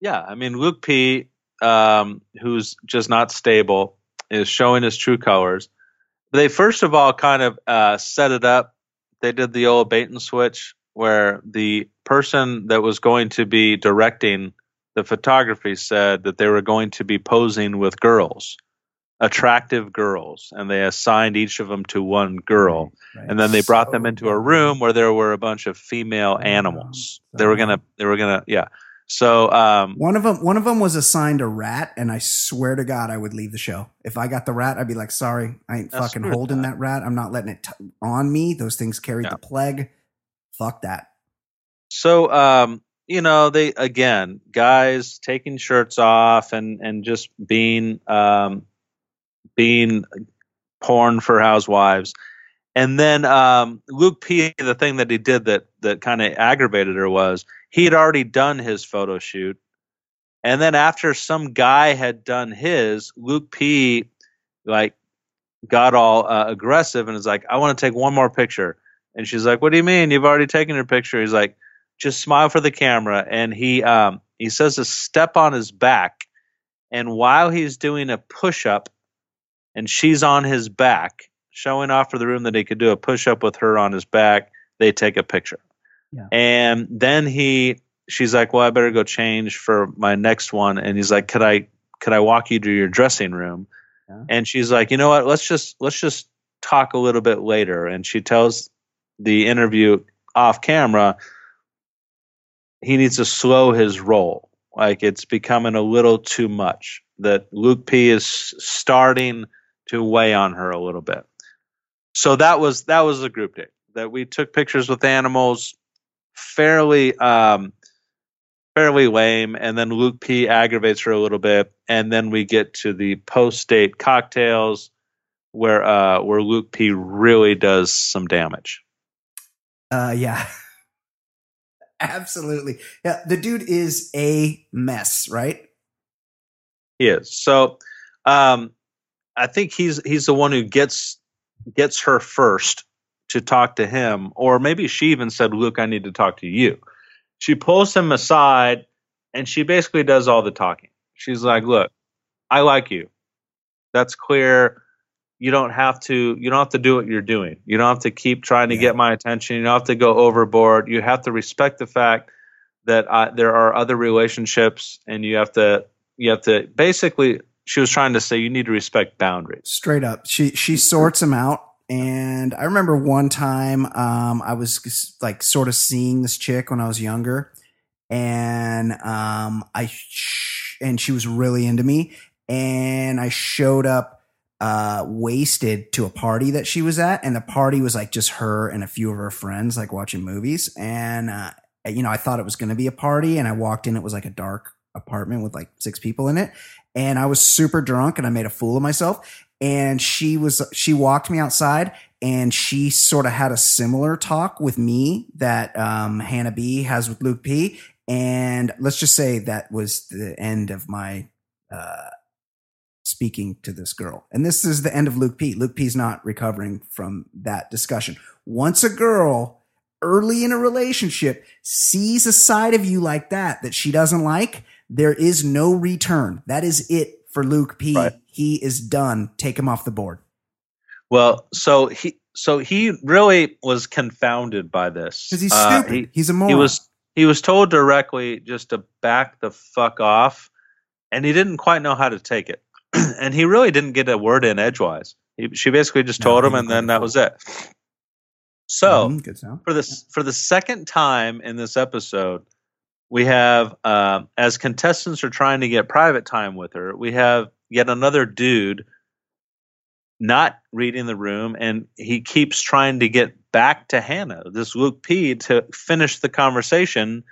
Yeah, I mean Luke P, um, who's just not stable, is showing his true colors. They first of all kind of uh, set it up. They did the old bait and switch, where the person that was going to be directing the photography said that they were going to be posing with girls, attractive girls, and they assigned each of them to one girl Right. and then they brought them into a room where there were a bunch of female animals. so They were gonna, they were gonna, yeah. So, um, One of them, one of them was assigned a rat, and I swear to God, I would leave the show if I got the rat. I'd be like, "Sorry, I ain't fucking holding that. that rat. I'm not letting it t- on me. Those things carried Yeah. the plague. Fuck that." so, um, you know, they again, guys taking shirts off and and just being, um, being porn for housewives. And then um, Luke P, the thing that he did that that kind of aggravated her was he had already done his photo shoot, and then after some guy had done his, Luke P, like, got all uh, aggressive and is like, "I want to take one more picture." And she's like, "What do you mean? You've already taken your picture." He's like, "Just smile for the camera." And he um, he says to step on his back, and while he's doing a push up, and she's on his back, showing off for the room that he could do a push up with her on his back. They take a picture. Yeah. And then he she's like, Well, I better go change for my next one. And he's like, Could I could I walk you to your dressing room? Yeah. And she's like, you know what, let's just let's just talk a little bit later. And she tells the interview off camera he needs to slow his roll. Like it's becoming a little too much. That Luke P is starting to weigh on her a little bit. So that was that was the group date that we took pictures with animals, fairly um, fairly lame, and then Luke P aggravates her a little bit, and then we get to the post date cocktails where uh, where Luke P really does some damage. Uh, yeah, absolutely. Yeah, the dude is a mess, right? He is. So um, I think he's he's the one who gets gets her first to talk to him, or maybe she even said, "Luke, I need to talk to you." She pulls him aside and she basically does all the talking. She's like, "Look, I like you. That's clear. You don't have to. You don't have to do what you're doing. You don't have to keep trying to Yeah. get my attention. You don't have to go overboard. You have to respect the fact that I, there are other relationships, and you have to. You have to basically." She was trying to say you need to respect boundaries. straight up. She she sorts them out. And i remember one time um i was like sort of seeing this chick when i was younger. And um i sh- and she was really into me. And i showed up uh wasted to a party that she was at. And the party was like just her and a few of her friends like watching movies. And uh you know i thought it was going to be a party. And i walked in it was like a dark apartment with like six people in it and I was super drunk and I made a fool of myself. And she was, she walked me outside and she sort of had a similar talk with me that um, Hannah B has with Luke P. And let's just say that was the end of my uh, speaking to this girl. And this is the end of Luke P. Luke P's not recovering from that discussion. Once a girl early in a relationship sees a side of you like that that she doesn't like, there is no return. That is it for Luke P. Right. He is done. Take him off the board. Well, so he so he really was confounded by this Because he's Uh, stupid. he- he's a moron. he was he was told directly just to back the fuck off and he didn't quite know how to take it and he really didn't get a word in edgewise he, she basically just No, told him and then that was it so Mhm, good for this for the second time in this episode we have um, as contestants are trying to get private time with her we have yet another dude not reading the room and he keeps trying to get back to hannah this luke p to finish the conversation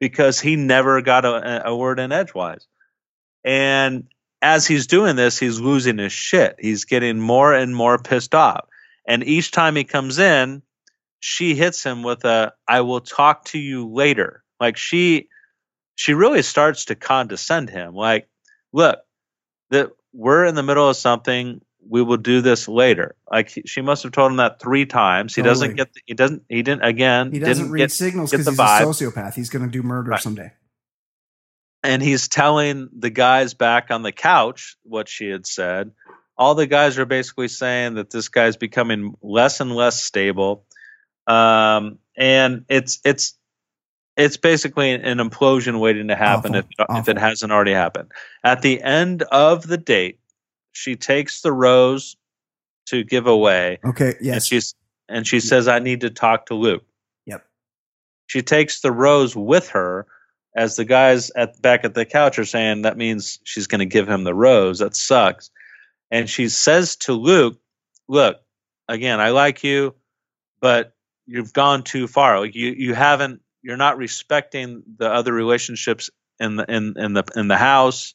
because he never got a, a word in edgewise. And as he's doing this he's losing his shit. He's getting more and more pissed off. And each time he comes in she hits him with a i will talk to you later like she she really starts to condescend him like look that we're in the middle of something we will do this later like she must have told him that three times he doesn't get the, he doesn't he didn't again He doesn't didn't read get signals because he's vibe. a sociopath. He's going to do murder Right. someday. and he's telling the guys back on the couch what she had said. All the guys are basically saying that this guy's becoming less and less stable, um, and it's it's it's basically an implosion waiting to happen Awful. if if it hasn't already happened. At the end of the date, she takes the rose to give away, Okay. and Yes. she's and she says, "I need to talk to Luke." Yep. She takes the rose with her, as the guys at back at the couch are saying that means she's going to give him the rose. That sucks. And she says to Luke, "Look, again, I like you, but you've gone too far. Like you, you haven't. You're not respecting the other relationships in the in in the in the house."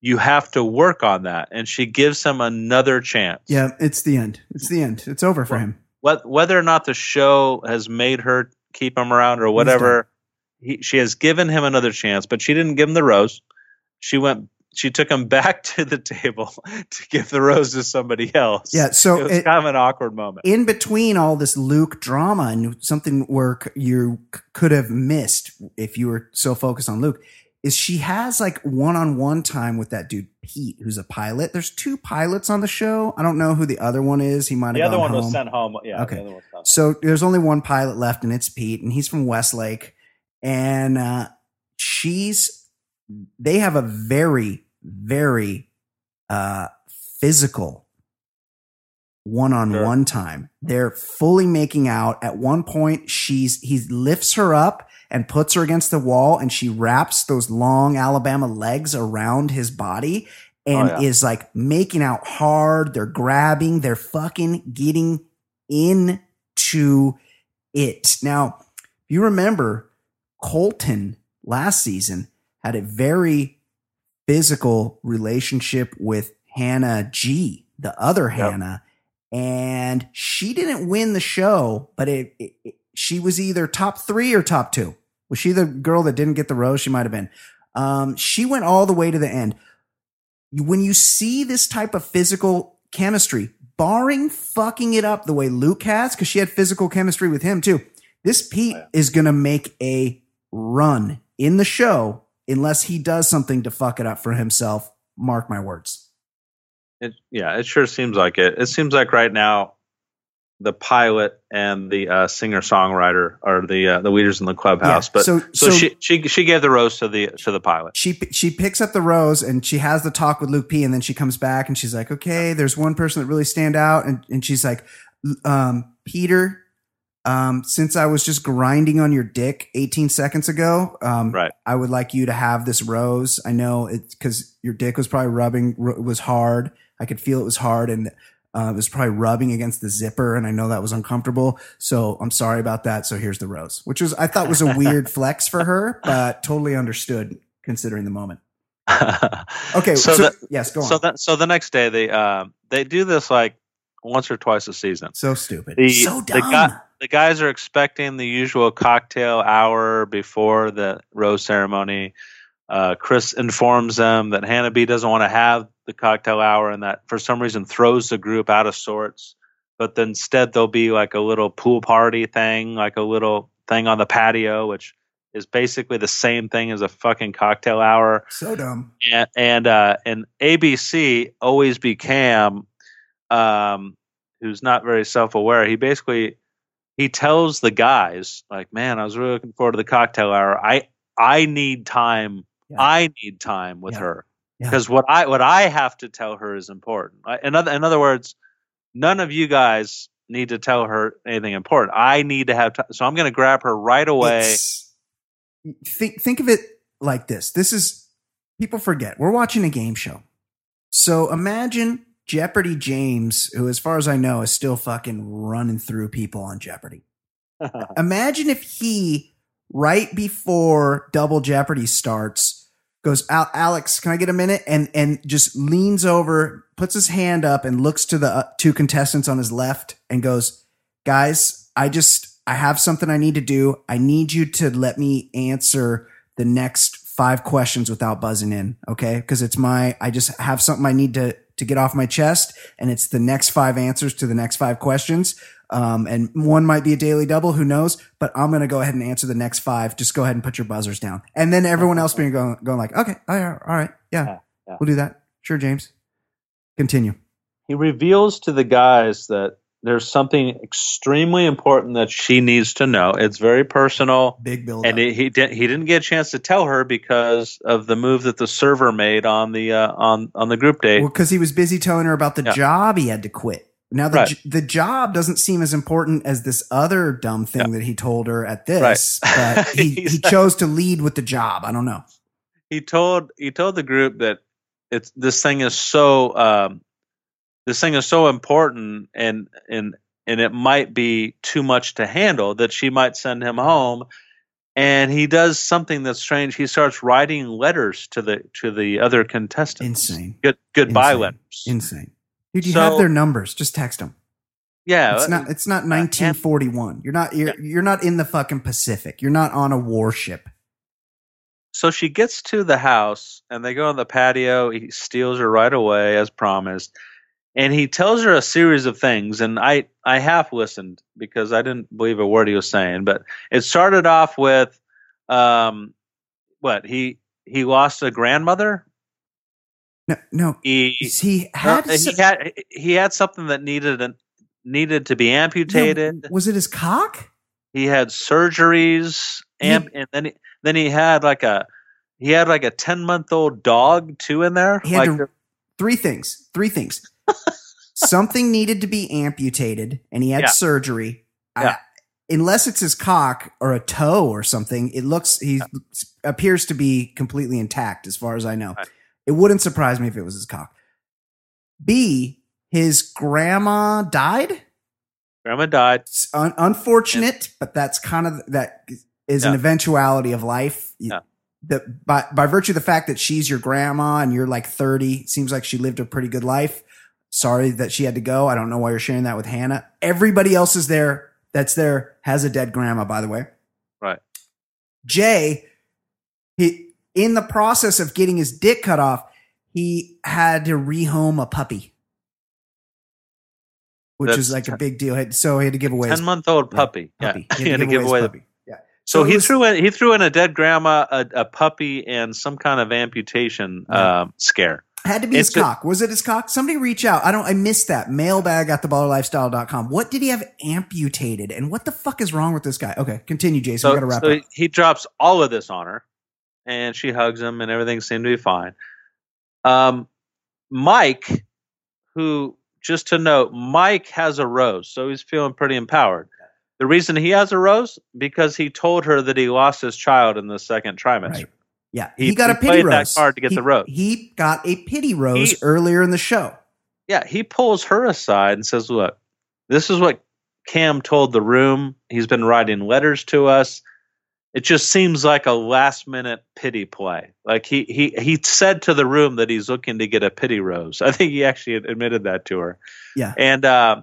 You have to work on that. And she gives him another chance Yeah. It's the end. It's the end. It's over for him. what, whether or not the show has made her keep him around or whatever, he, she has given him another chance, but she didn't give him the rose. She went, she took him back to the table to give the rose to somebody else. Yeah. So it was it- kind of an awkward moment. in between all this Luke drama and something where c- you could have missed if you were so focused on Luke is she has like one-on-one time with that dude Pete, who's a pilot. There's two pilots on the show. I don't know who the other one is. He might have the other one home. was sent home. Yeah. Okay. The other one was sent home. So there's only one pilot left, and it's Pete, and he's from Westlake. And uh, she's, they have a very, very uh, physical one on one time. They're fully making out. At one point, she's, he lifts her up and puts her against the wall, and she wraps those long Alabama legs around his body and Oh, yeah. is like making out hard. They're grabbing, they're fucking getting into it. Now, if you remember, Colton last season had a very physical relationship with Hannah G, the other Hannah, and she didn't win the show, but it, it, it- she was either top three or top two. Was she the girl that didn't get the rose? She might have been. Um, she went all the way to the end. When you see this type of physical chemistry, barring fucking it up the way Luke has, because she had physical chemistry with him too, this Pete Oh, is going to make a run in the show unless he does something to fuck it up for himself. Mark my words. It, yeah, it sure seems like it. It seems like right now, the pilot and the uh, singer songwriter are the uh, the leaders in the clubhouse. Yeah, But so- so, so- she she she gave the rose to the to the pilot. She she picks up the rose and she has the talk with Luke P. And then she comes back and she's like, "Okay, there's one person that really stand out." And and she's like, um, "Peter, um, since I was just grinding on your dick 18 seconds ago, um, Right. I would like you to have this rose. I know it's because your dick was probably rubbing, ru- was hard. I could feel it was hard and uh, it was probably rubbing against the zipper. And I know that was uncomfortable. So I'm sorry about that. So here's the rose, which was, I thought was a weird flex for her, but totally understood considering the moment. Okay. So, so the, yes, go on. so that so the next day they um they do this like once or twice a season. so stupid. The- so dumb. The guys are expecting the usual cocktail hour before the rose ceremony. Uh, Chris informs them that Hannah B doesn't want to have the cocktail hour and that for some reason throws the group out of sorts. But then instead there'll be like a little pool party thing, like a little thing on the patio, which is basically the same thing as a fucking cocktail hour so dumb. and and uh, and ABC always be Cam, um, who's not very self aware. He basically he tells the guys like, "Man, I was really looking forward to the cocktail hour. I I need time. Yeah. I need time with Yeah. her Yeah. because what I what I have to tell her is important. In other in other words, none of you guys need to tell her anything important. I need to have time. So I'm going to grab her right away. It's- think think of it like this. This is people forget we're watching a game show. So imagine Jeopardy James, who, as far as I know, is still fucking running through people on Jeopardy. Imagine if he, right before Double Jeopardy starts, goes, out, Alex, can I get a minute? And and just leans over, puts his hand up, and looks to the uh, two contestants on his left, and goes, guys, I just I have something I need to do. I need you to let me answer the next five questions without buzzing in, okay? Because it's my I just have something I need to to get off my chest, and it's the next five answers to the next five questions. Um, and one might be a daily double, who knows? But I'm gonna go ahead and answer the next five. Just go ahead and put your buzzers down, and then everyone else being going going like, okay, all right, all right, yeah, Yeah, yeah. we'll do that. Sure, James. Continue. he reveals to the guys that there's something extremely important that she needs to know. It's very personal, Big build. and it, he didn't he didn't get a chance to tell her because of the move that the server made on the uh, on on the group date. Well, because he was busy telling her about the Yeah. job he had to quit. Now the Right. j- the job doesn't seem as important as this other dumb thing that he told her at this, Right. but he, he chose to lead with the job. I don't know. he told he told the group that it's this thing is so um, this thing is so important and and and it might be too much to handle that she might send him home and he does something that's strange he starts writing letters to the to the other contestants Insane. good goodbye Insane. letters Insane. Dude, you So- have their numbers. Just text them. yeah It's not. It's not 1941. You're not. You're, you're not in the fucking Pacific. You're not on a warship. so she gets to the house and they go on the patio he steals her right away as promised and he tells her a series of things and i i half listened because i didn't believe a word he was saying but it started off with um what he he lost a grandmother No, no. he He had. he had he had something that needed an, needed to be no, amputated was it his cock? he had surgeries and, and then he, then he had like a he had like a 10 month old dog too in there He had like to- Three things. Three things. Something needed to be amputated, and he had Yeah. surgery. I- unless it's his cock or a toe or something, it looks he appears to be completely intact, as far as I know. Right. It wouldn't surprise me if it was his cock. B. His grandma died. grandma died un- unfortunate, but that's kind of that is an eventuality of life. Yeah. The, by by virtue of the fact that she's your grandma and you're like 30, seems like she lived a pretty good life. Sorry that she had to go. I don't know why you're sharing that with Hannah. Everybody else is there. That's there has a dead grandma, by the way. Right. Jay, he in the process of getting his dick cut off, he had to rehome a puppy, which That's is like a big deal. So he had to give away 10 month old yeah, puppy yeah, puppy. he had to give away the puppy. Yeah. So, it he was- threw in he threw in a dead grandma, a, a puppy, and some kind of amputation Yeah. um, scare. Had to be his It's a- cock. Was it his cock? Somebody reach out. I don't, I missed that. Mailbag at theballerlifestyle.com. What did he have amputated? And what the fuck is wrong with this guy? Okay, continue, Jason. we So, gotta wrap so up. he drops all of this on her, and she hugs him, and everything seemed to be fine. Um, Mike, who just to note, Mike has a rose, so he's feeling pretty empowered. The reason he has a rose because he told her that he lost his child in the second trimester. Right. Yeah. He, He- got a pity rose. card to get He- the rose. He got a pity rose He- earlier in the show. Yeah, he pulls her aside and says, "Look, this is what Cam told the room. He's been writing letters to us. It just seems like a last minute pity play. Like he he he said to the room that he's looking to get a pity rose. I think he actually admitted that to her. Yeah. And uh,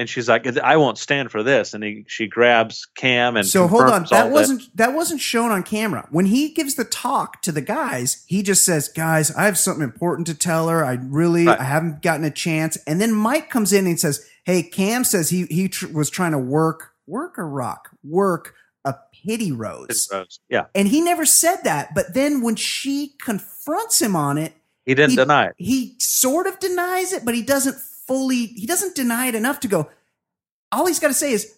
and she's like, "I won't stand for this." And he she grabs Cam and So hold on. That wasn't that wasn't shown on camera. When he gives the talk to the guys, he just says, "Guys, I have something important to tell her. I really Right. I haven't gotten a chance." And then Mike comes in and says, "Hey, Cam says he he tr- was trying to work work a rock work a pity rose." pity rose. Yeah, And he never said that, but then when she confronts him on it, he didn't He- deny it. he sort of denies it, but he doesn't fully, he doesn't deny it enough to go, all he's got to say is,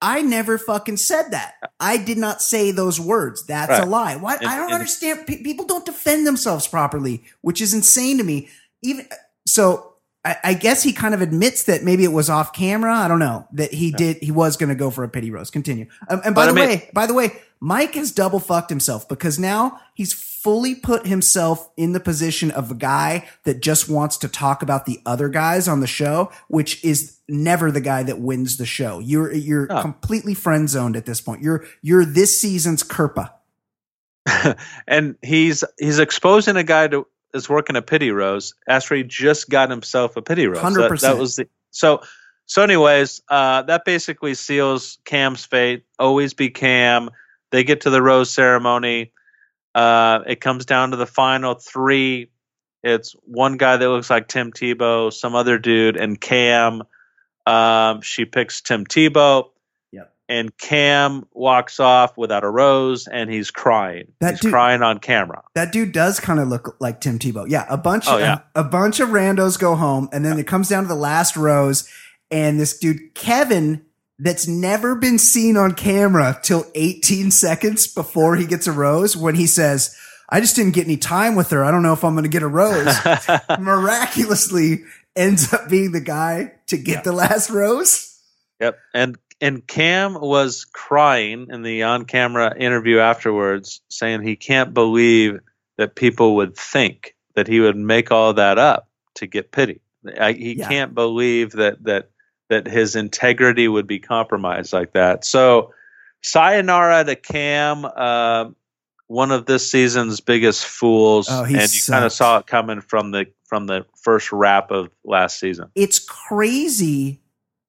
I never fucking said that. I did not say those words. That's a lie. Why? And- I don't and- understand. Pe- people don't defend themselves properly, which is insane to me. Even so, I, I guess he kind of admits that maybe it was off camera. I don't know that he did. He was going to go for a pity roast. Continue. Um, and by But the I mean- way, by the way, Mike has double fucked himself because now he's fully put himself in the position of a guy that just wants to talk about the other guys on the show, which is never the guy that wins the show. You're you're No. completely friend zoned at this point. You're you're this season's Kerpa. and he's he's exposing a guy to is working a pity rose after he just got himself a pity rose. That- 100%. That, was the so so. Anyways, uh, that basically seals Cam's fate. Always be Cam. They get to the rose ceremony. Uh, it comes down to the final three. It's one guy that looks like Tim Tebow, some other dude, and Cam. Um, she picks Tim Tebow. Yep. And Cam walks off without a rose, and he's crying. That he's dude- crying on camera. That dude does kind of look like Tim Tebow. Yeah, a bunch Oh, of yeah. a, bunch of randos go home, and then it comes down to the last rose, and this dude Kevin, that's never been seen on camera till 18 seconds before he gets a rose, when he says, "I just didn't get any time with her. I don't know if I'm going to get a rose." Miraculously, ends up being the guy to get the last rose. Yep. And and Cam was crying in the on-camera interview afterwards, saying he can't believe that people would think that he would make all that up to get pity. I, he Yeah. can't believe that that that his integrity would be compromised like that. So, sayonara to Cam, uh, one of this season's biggest fools, Oh, and you kind of saw it coming from the from the first wrap of last season. it's crazy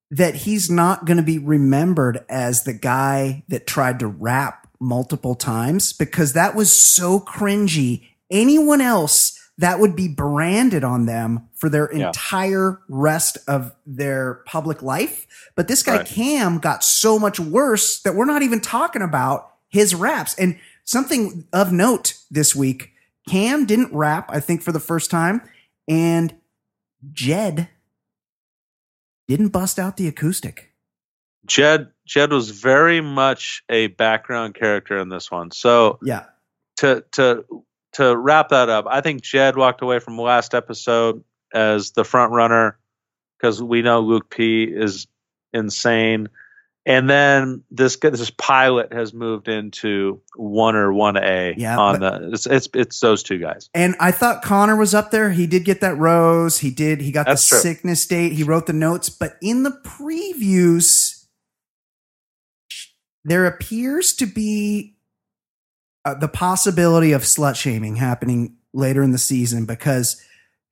that he's not going to be remembered as the guy that tried to rap multiple times because that was so cringy. Anyone else that would be branded on them for their Yeah. entire rest of their public life. But this guy Right. Cam got so much worse that we're not even talking about his raps. And something of note this week, Cam didn't rap, I think, for the first time. And Jed didn't bust out the acoustic. Jed Jed was very much a background character in this one. So Yeah. to to to wrap that up, I think Jed walked away from last episode as the front runner because we know Luke P is insane. And then this this pilot has moved into one or one A Yeah, on the it's, it's it's those two guys. And I thought Connor was up there. He did get that rose. He did. He got That's the true. sickness date. He wrote the notes. But in the previews, there appears to be uh, the possibility of slut shaming happening later in the season because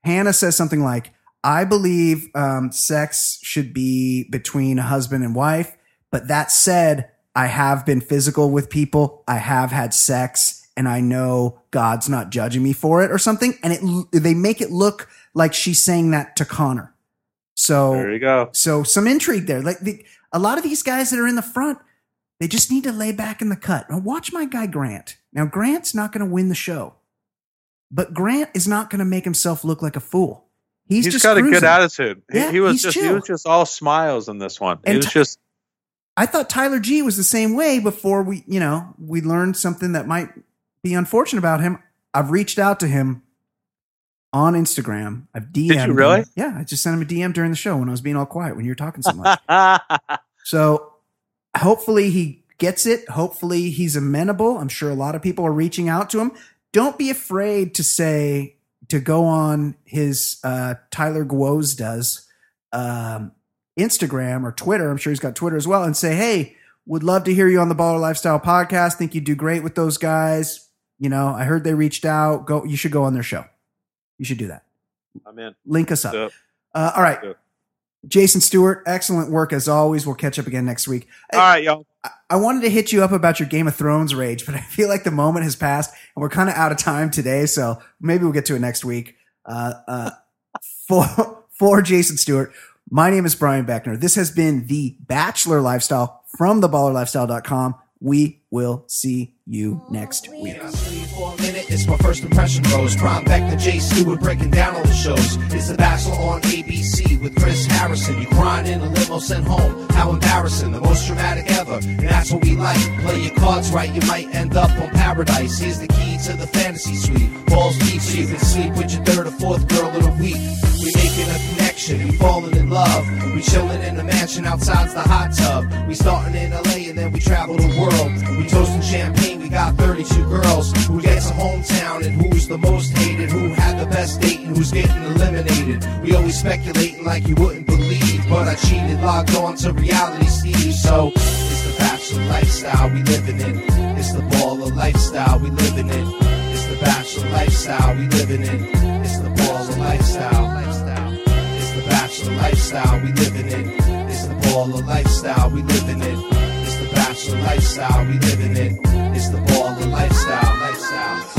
Hannah says something like, I believe um, sex should be between a husband and wife. But that said, I have been physical with people. I have had sex and I know God's not judging me for it or something. And it, they make it look like she's saying that to Connor. So There you go. so some intrigue there. Like the, a lot of these guys that are in the front, They just need to lay back in the cut. Now, watch my guy Grant. Now, Grant's not going to win the show, but Grant is not going to make himself look like a fool. He's, he's just got a good attitude. He- Yeah, he was he's just he was just all smiles in this one. And he was Ty- just I thought Tyler G was the same way before we, you know, we learned something that might be unfortunate about him. I've reached out to him on Instagram. I've DM'd you really? him. Yeah, I just sent him a DM during the show when I was being all quiet when you were talking so much. so hopefully he gets it. Hopefully he's amenable. I'm sure a lot of people are reaching out to him. Don't be afraid to say to go on his uh, Tyler Gwozdz's um, Instagram or Twitter. I'm sure he's got Twitter as well, and say, "Hey, would love to hear you on the Baller Lifestyle podcast. Think you'd do great with those guys. You know, I heard they reached out. Go, you should go on their show. You should do that. I'm in. Link us up. Yep. Uh, all right, Jason Stewart, excellent work as always. We'll catch up again next week. All right, y'all. I- wanted to hit you up about your Game of Thrones rage, but I feel like the moment has passed and we're kind of out of time today. So maybe we'll get to it next week. Uh, uh, for, for Jason Stewart, my name is Brian Beckner. This has been the Bachelor Lifestyle from theballerlifestyle.com. We will see you next week. Can I see you for a minute? It's my first impression rose. Prime back to Jay Stewart breaking down all the shows. It's The Bachelor on ABC with Chris Harrison. You crying in a limo sent home. How embarrassing. The most dramatic ever. And that's what we like. Play your cards right. You might end up on paradise. Here's the key to the fantasy suite. Balls deep so you can sleep with your third or fourth girl of the week. We making a connection. We falling in love. We chilling in the mansion outside's the hot tub. We starting in LA and then we travel the world. We toasting champagne. We got 32 girls. Who gets a hometown and who's the most hated? Who had the best date and who's getting eliminated? We always speculating like you wouldn't believe. But I cheated, logged on to reality Steve. So bachelor lifestyle we living in. It's the baller lifestyle we living in. It's the bachelor lifestyle we living in. It's the baller lifestyle. Lifestyle. It's the bachelor lifestyle we living in. It's the baller lifestyle we living in. It's the bachelor lifestyle we living in. It's the baller lifestyle.